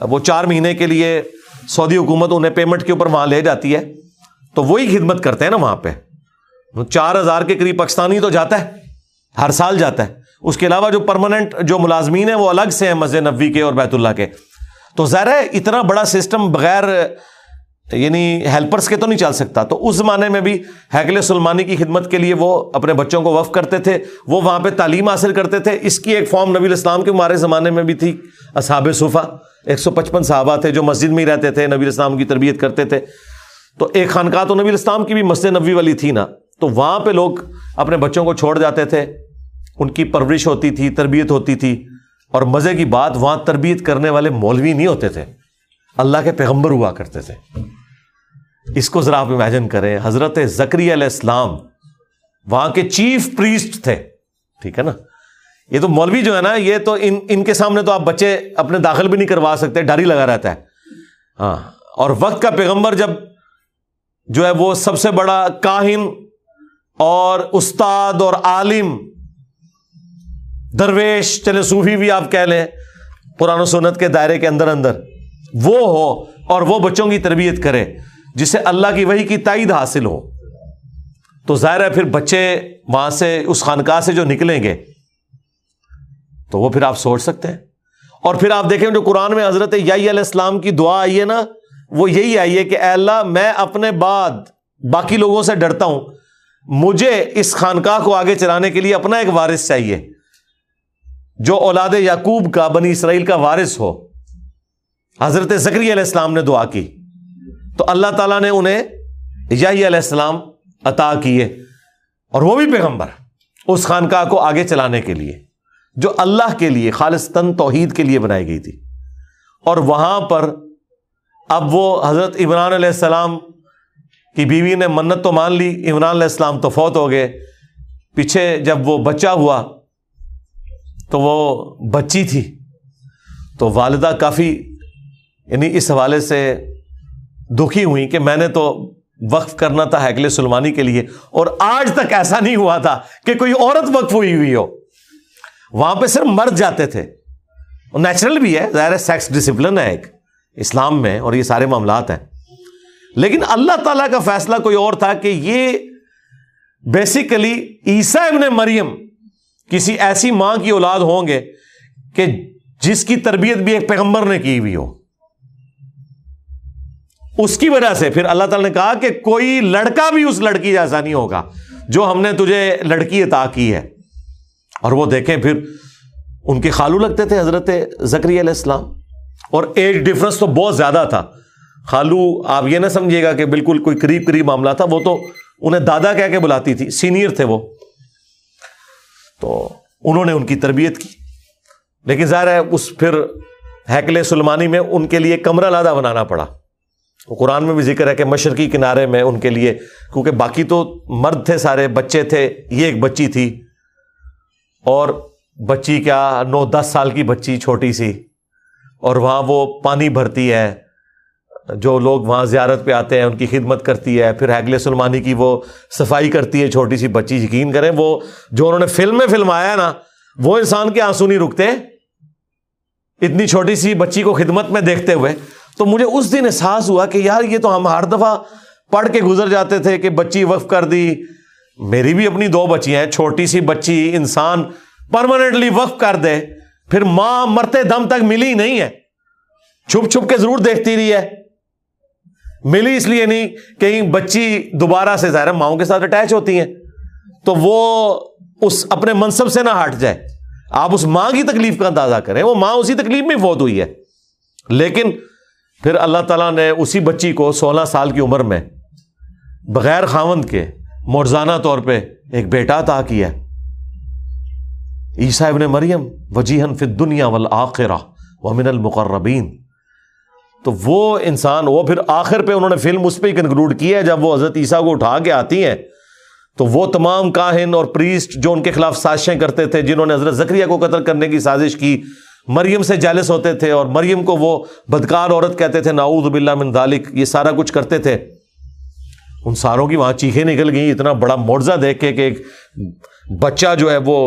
[SPEAKER 1] وہ چار مہینے کے لیے سعودی حکومت انہیں پیمنٹ کے اوپر وہاں لے جاتی ہے۔ تو وہی خدمت کرتے ہیں نا وہاں پہ۔ چار ہزار کے قریب پاکستانی تو جاتا ہے، ہر سال جاتا ہے۔ اس کے علاوہ جو پرماننٹ جو ملازمین ہیں وہ الگ سے ہیں مسجد نبوی کے اور بیت اللہ کے۔ تو ظاہر ہے اتنا بڑا سسٹم بغیر یعنی ہیلپرس کے تو نہیں چل سکتا۔ تو اس زمانے میں بھی حیکل سلمانی کی خدمت کے لیے وہ اپنے بچوں کو وف کرتے تھے، وہ وہاں پہ تعلیم حاصل کرتے تھے۔ اس کی ایک فارم نبی الاسلام کے ہمارے زمانے میں بھی تھی، اصحاب صوفہ۔ ایک سو پچپن صحابہ تھے جو مسجد میں ہی رہتے تھے، نبی الاسلام کی تربیت کرتے تھے۔ تو ایک خانقاہ تو نبی الاسلام کی بھی مسجد نبی والی تھی نا۔ تو وہاں پہ لوگ اپنے بچوں کو چھوڑ جاتے تھے۔ ان کی پرورش ہوتی تھی، تربیت ہوتی تھی۔ اور مزے کی بات، وہاں تربیت کرنے والے مولوی نہیں ہوتے تھے۔ اللہ کے پیغمبر ہوا کرتے تھے۔ اس کو ذرا آپ امیجن کریں، حضرت زکری علیہ السلام وہاں کے چیف پریسٹ تھے۔ ٹھیک ہے نا؟ یہ تو مولوی جو ہے نا، یہ تو ان ان کے سامنے تو آپ بچے اپنے داخل بھی نہیں کروا سکتے ڈر ہی لگا رہتا ہے۔ ہاں اور وقت کا پیغمبر جب جو ہے وہ سب سے بڑا کاہن اور استاد اور عالم، درویش، چلے صوفی بھی آپ کہہ لیں، قرآن و سنت کے دائرے کے اندر اندر، وہ ہو اور وہ بچوں کی تربیت کرے۔ جسے اللہ کی وہی کی تائید حاصل ہو۔ تو ظاہر ہے پھر بچے وہاں سے اس خانقاہ سے جو نکلیں گے، تو وہ پھر آپ سوچ سکتے ہیں۔ اور پھر آپ دیکھیں جو قرآن میں حضرت یائی علیہ السلام کی دعا آئی ہے نا، وہ یہی آئی ہے کہ اے اللہ، میں اپنے بعد باقی لوگوں سے ڈرتا ہوں۔ مجھے اس خانقاہ کو آگے چلانے کے لیے اپنا ایک وارث چاہیے، جو اولاد یعقوب کا، بنی اسرائیل کا وارث ہو۔ حضرت زکری علیہ السلام نے دعا کی۔ تو اللہ تعالیٰ نے انہیں یاہی علیہ السلام عطا کیے اور وہ بھی پیغمبر اس خانقاہ کو آگے چلانے کے لیے، جو اللہ کے لیے، خالصتاً توحید کے لیے بنائی گئی تھی۔ اور وہاں پر اب وہ حضرت عمران علیہ السلام کی بیوی نے منت تو مان لی، عمران علیہ السلام تو فوت ہو گئے۔ پیچھے جب وہ بچہ ہوا تو وہ بچی تھی۔ تو والدہ کافی یعنی اس حوالے سے دکھی ہوئی کہ میں نے تو وقف کرنا تھا ہیکل سلمانی کے لیے اور آج تک ایسا نہیں ہوا تھا کہ کوئی عورت وقف ہوئی ہوئی ہو۔ وہاں پہ صرف مرد جاتے تھے۔ نیچرل بھی ہے، ظاہر سیکس ڈسپلن ہے ایک، اسلام میں اور یہ سارے معاملات ہیں۔ لیکن اللہ تعالیٰ کا فیصلہ کوئی اور تھا کہ یہ بیسیکلی عیسا ابن مریم کسی ایسی ماں کی اولاد ہوں گے کہ جس کی تربیت بھی ایک پیغمبر نے کی ہوئی ہو۔ اس کی وجہ سے پھر اللہ تعالی نے کہا کہ کوئی لڑکا بھی اس لڑکی جیسا نہیں ہوگا جو ہم نے تجھے لڑکی عطا کی ہے۔ اور وہ دیکھیں پھر ان کے خالو لگتے تھے حضرت زکری علیہ السلام۔ اور ایج ڈفرنس تو بہت زیادہ تھا۔ خالو، آپ یہ نہ سمجھیے گا کہ بالکل کوئی قریب قریب معاملہ تھا، وہ تو انہیں دادا کہہ کے بلاتی تھی سینئر تھے وہ۔ تو انہوں نے ان کی تربیت کی۔ لیکن ظاہر ہے، اس پھر ہیکل سلمانی میں ان کے لیے کمرہ لادہ بنانا پڑا۔ قرآن میں بھی ذکر ہے کہ مشرقی کنارے میں ان کے لیے، کیونکہ باقی تو مرد تھے سارے، بچے تھے، یہ ایک بچی تھی۔ اور بچی کیا، نو دس سال کی بچی چھوٹی سی۔ اور وہاں وہ پانی بھرتی ہے۔ جو لوگ وہاں زیارت پہ آتے ہیں، ان کی خدمت کرتی ہے۔ پھر ہیگل سلمانی کی وہ صفائی کرتی ہے، چھوٹی سی بچی، یقین کریں وہ جو انہوں نے فلم میں فلم آیا نا، وہ انسان کے آنسو نہیں رکتے۔ اتنی چھوٹی سی بچی کو خدمت میں دیکھتے ہوئے تو مجھے اس دن احساس ہوا کہ یار یہ تو ہم ہر دفعہ پڑھ کے گزر جاتے تھے کہ بچی وقف کر دی۔ میری بھی اپنی دو بچی ہیں، چھوٹی سی بچی، انسان پرماننٹلی وقف کر دے۔ پھر ماں مرتے دم تک ملی نہیں ہے۔ چھپ چھپ کے ضرور دیکھتی رہی ہے۔ ملی اس لیے نہیں کہیں بچی دوبارہ سے ظاہر ماؤں کے ساتھ اٹیچ ہوتی ہیں۔ تو وہ اس اپنے منصب سے نہ ہٹ جائے۔ آپ اس ماں کی تکلیف کا اندازہ کریں، وہ ماں اسی تکلیف میں فوت ہوئی ہے۔ لیکن پھر اللہ تعالیٰ نے اسی بچی کو سولہ سال کی عمر میں بغیر خاوند کے مرزانہ طور پہ ایک بیٹا عطا کیا عیسیٰ ابن مریم وجیحن فی دنیا والآخرہ ومن المقربین۔ تو وہ انسان، وہ پھر آخر پہ انہوں نے فلم اس پہ کنکلوڈ کی ہے، جب وہ حضرت عیسیٰ کو اٹھا کے آتی ہیں، تو وہ تمام کاہن اور پریسٹ جو ان کے خلاف سازشیں کرتے تھے، جنہوں نے حضرت زکریہ کو قتل کرنے کی سازش کی مریم سے جالس ہوتے تھے اور مریم کو وہ بدکار عورت کہتے تھے ناؤد باللہ من ذالک، یہ سارا کچھ کرتے تھے۔ ان ساروں کی وہاں چیخیں نکل گئی اتنا بڑا معجزہ دیکھ کے کہ ایک بچہ جو ہے وہ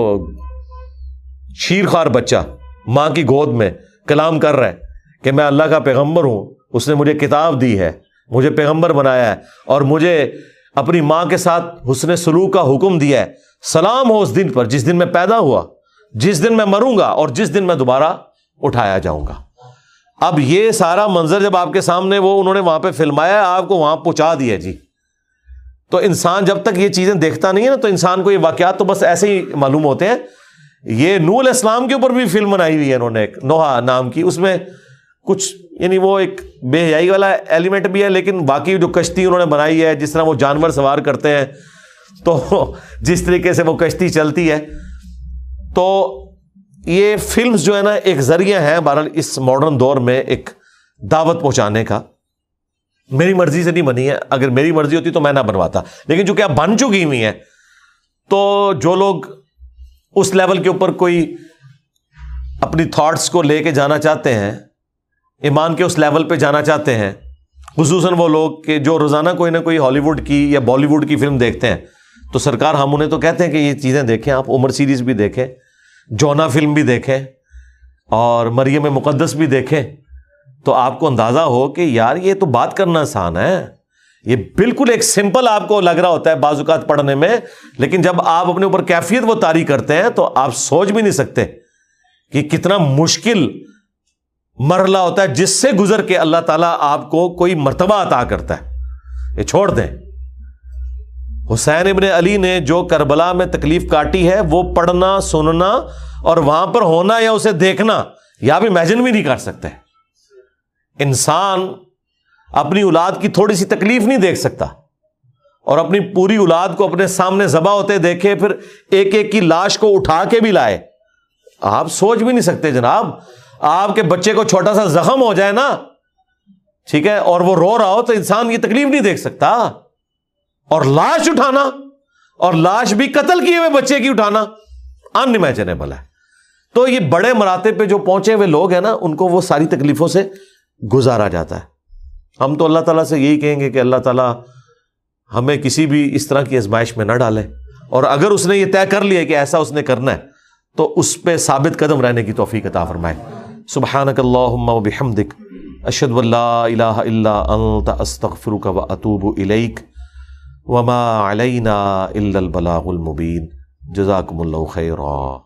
[SPEAKER 1] شیر خوار بچہ ماں کی گود میں کلام کر رہا ہے کہ میں اللہ کا پیغمبر ہوں، اس نے مجھے کتاب دی ہے، مجھے پیغمبر بنایا ہے اور مجھے اپنی ماں کے ساتھ حسن سلوک کا حکم دیا ہے۔ سلام ہو اس دن پر جس دن میں پیدا ہوا۔ جس دن میں مروں گا اور جس دن میں دوبارہ اٹھایا جاؤں گا۔ اب یہ سارا منظر جب آپ کے سامنے وہ انہوں نے وہاں پہ فلمایا، آپ کو وہاں پہنچا دیا جی۔ تو انسان جب تک یہ چیزیں دیکھتا نہیں ہے نا، تو انسان کو یہ واقعات تو بس ایسے ہی معلوم ہوتے ہیں۔ یہ نور الاسلام کے اوپر بھی فلم بنائی ہوئی ہے انہوں نے، ایک نوحا نام کی۔ اس میں کچھ یعنی وہ ایک بے حیائی والا ایلیمنٹ بھی ہے، لیکن باقی جو کشتی انہوں نے بنائی ہے، جس طرح وہ جانور سوار کرتے ہیں، تو جس طریقے سے وہ کشتی چلتی ہے تو یہ فلمز جو ہے نا، ایک ذریعہ ہے بہرحال اس ماڈرن دور میں ایک دعوت پہنچانے کا۔ میری مرضی سے نہیں بنی ہے۔ اگر میری مرضی ہوتی تو میں نہ بنواتا۔ لیکن چونکہ اب بن چکی ہوئی ہیں، تو جو لوگ اس لیول کے اوپر کوئی اپنی تھاٹس کو لے کے جانا چاہتے ہیں، ایمان کے اس لیول پہ جانا چاہتے ہیں، خصوصاً وہ لوگ کہ جو روزانہ کوئی نہ کوئی ہالی ووڈ کی یا بالی ووڈ کی فلم دیکھتے ہیں، تو سرکار ہم انہیں تو کہتے ہیں کہ یہ چیزیں دیکھیں، آپ عمر سیریز بھی دیکھیں۔ جونا فلم بھی دیکھیں اور مریم مقدس بھی دیکھیں، تو آپ کو اندازہ ہو کہ یار یہ تو بات کرنا آسان ہے۔ یہ بالکل ایک سمپل آپ کو لگ رہا ہوتا ہے بعض اوقات پڑھنے میں، لیکن جب آپ اپنے اوپر کیفیت وہ تاری کرتے ہیں تو آپ سوچ بھی نہیں سکتے کہ کتنا مشکل مرحلہ ہوتا ہے جس سے گزر کے اللہ تعالیٰ آپ کو کوئی مرتبہ عطا کرتا ہے۔ یہ چھوڑ دیں۔ حسین ابن علی نے جو کربلا میں تکلیف کاٹی ہے، وہ پڑھنا، سننا اور وہاں پر ہونا یا اسے دیکھنا، یا آپ امیجن بھی نہیں کر سکتے۔ انسان اپنی اولاد کی تھوڑی سی تکلیف نہیں دیکھ سکتا اور اپنی پوری اولاد کو اپنے سامنے ذبح ہوتے دیکھے، پھر ایک ایک کی لاش کو اٹھا کے بھی لائے۔ آپ سوچ بھی نہیں سکتے جناب۔ آپ کے بچے کو چھوٹا سا زخم ہو جائے نا، ٹھیک ہے، اور وہ رو رہا ہو تو انسان یہ تکلیف نہیں دیکھ سکتا۔ اور لاش اٹھانا اور لاش بھی قتل کیے ہوئے بچے کی اٹھانا انمیجنیبل ہے۔ تو یہ بڑے مراتے پہ جو پہنچے ہوئے لوگ ہیں نا، ان کو وہ ساری تکلیفوں سے گزارا جاتا ہے۔ ہم تو اللہ تعالیٰ سے یہی کہیں گے کہ اللہ تعالیٰ ہمیں کسی بھی اس طرح کی ازمائش میں نہ ڈالے۔ اور اگر اس نے یہ طے کر لیا کہ ایسا اس نے کرنا ہے، تو اس پہ ثابت قدم رہنے کی توفیق عطا فرمائے۔ سبحانک اللہم و بحمدک، اشہد واللہ الہ الا انت، استغفرک و اتوب الیک۔ وما علینا الا البلاغ المبین. جزاکم اللہ خیرہ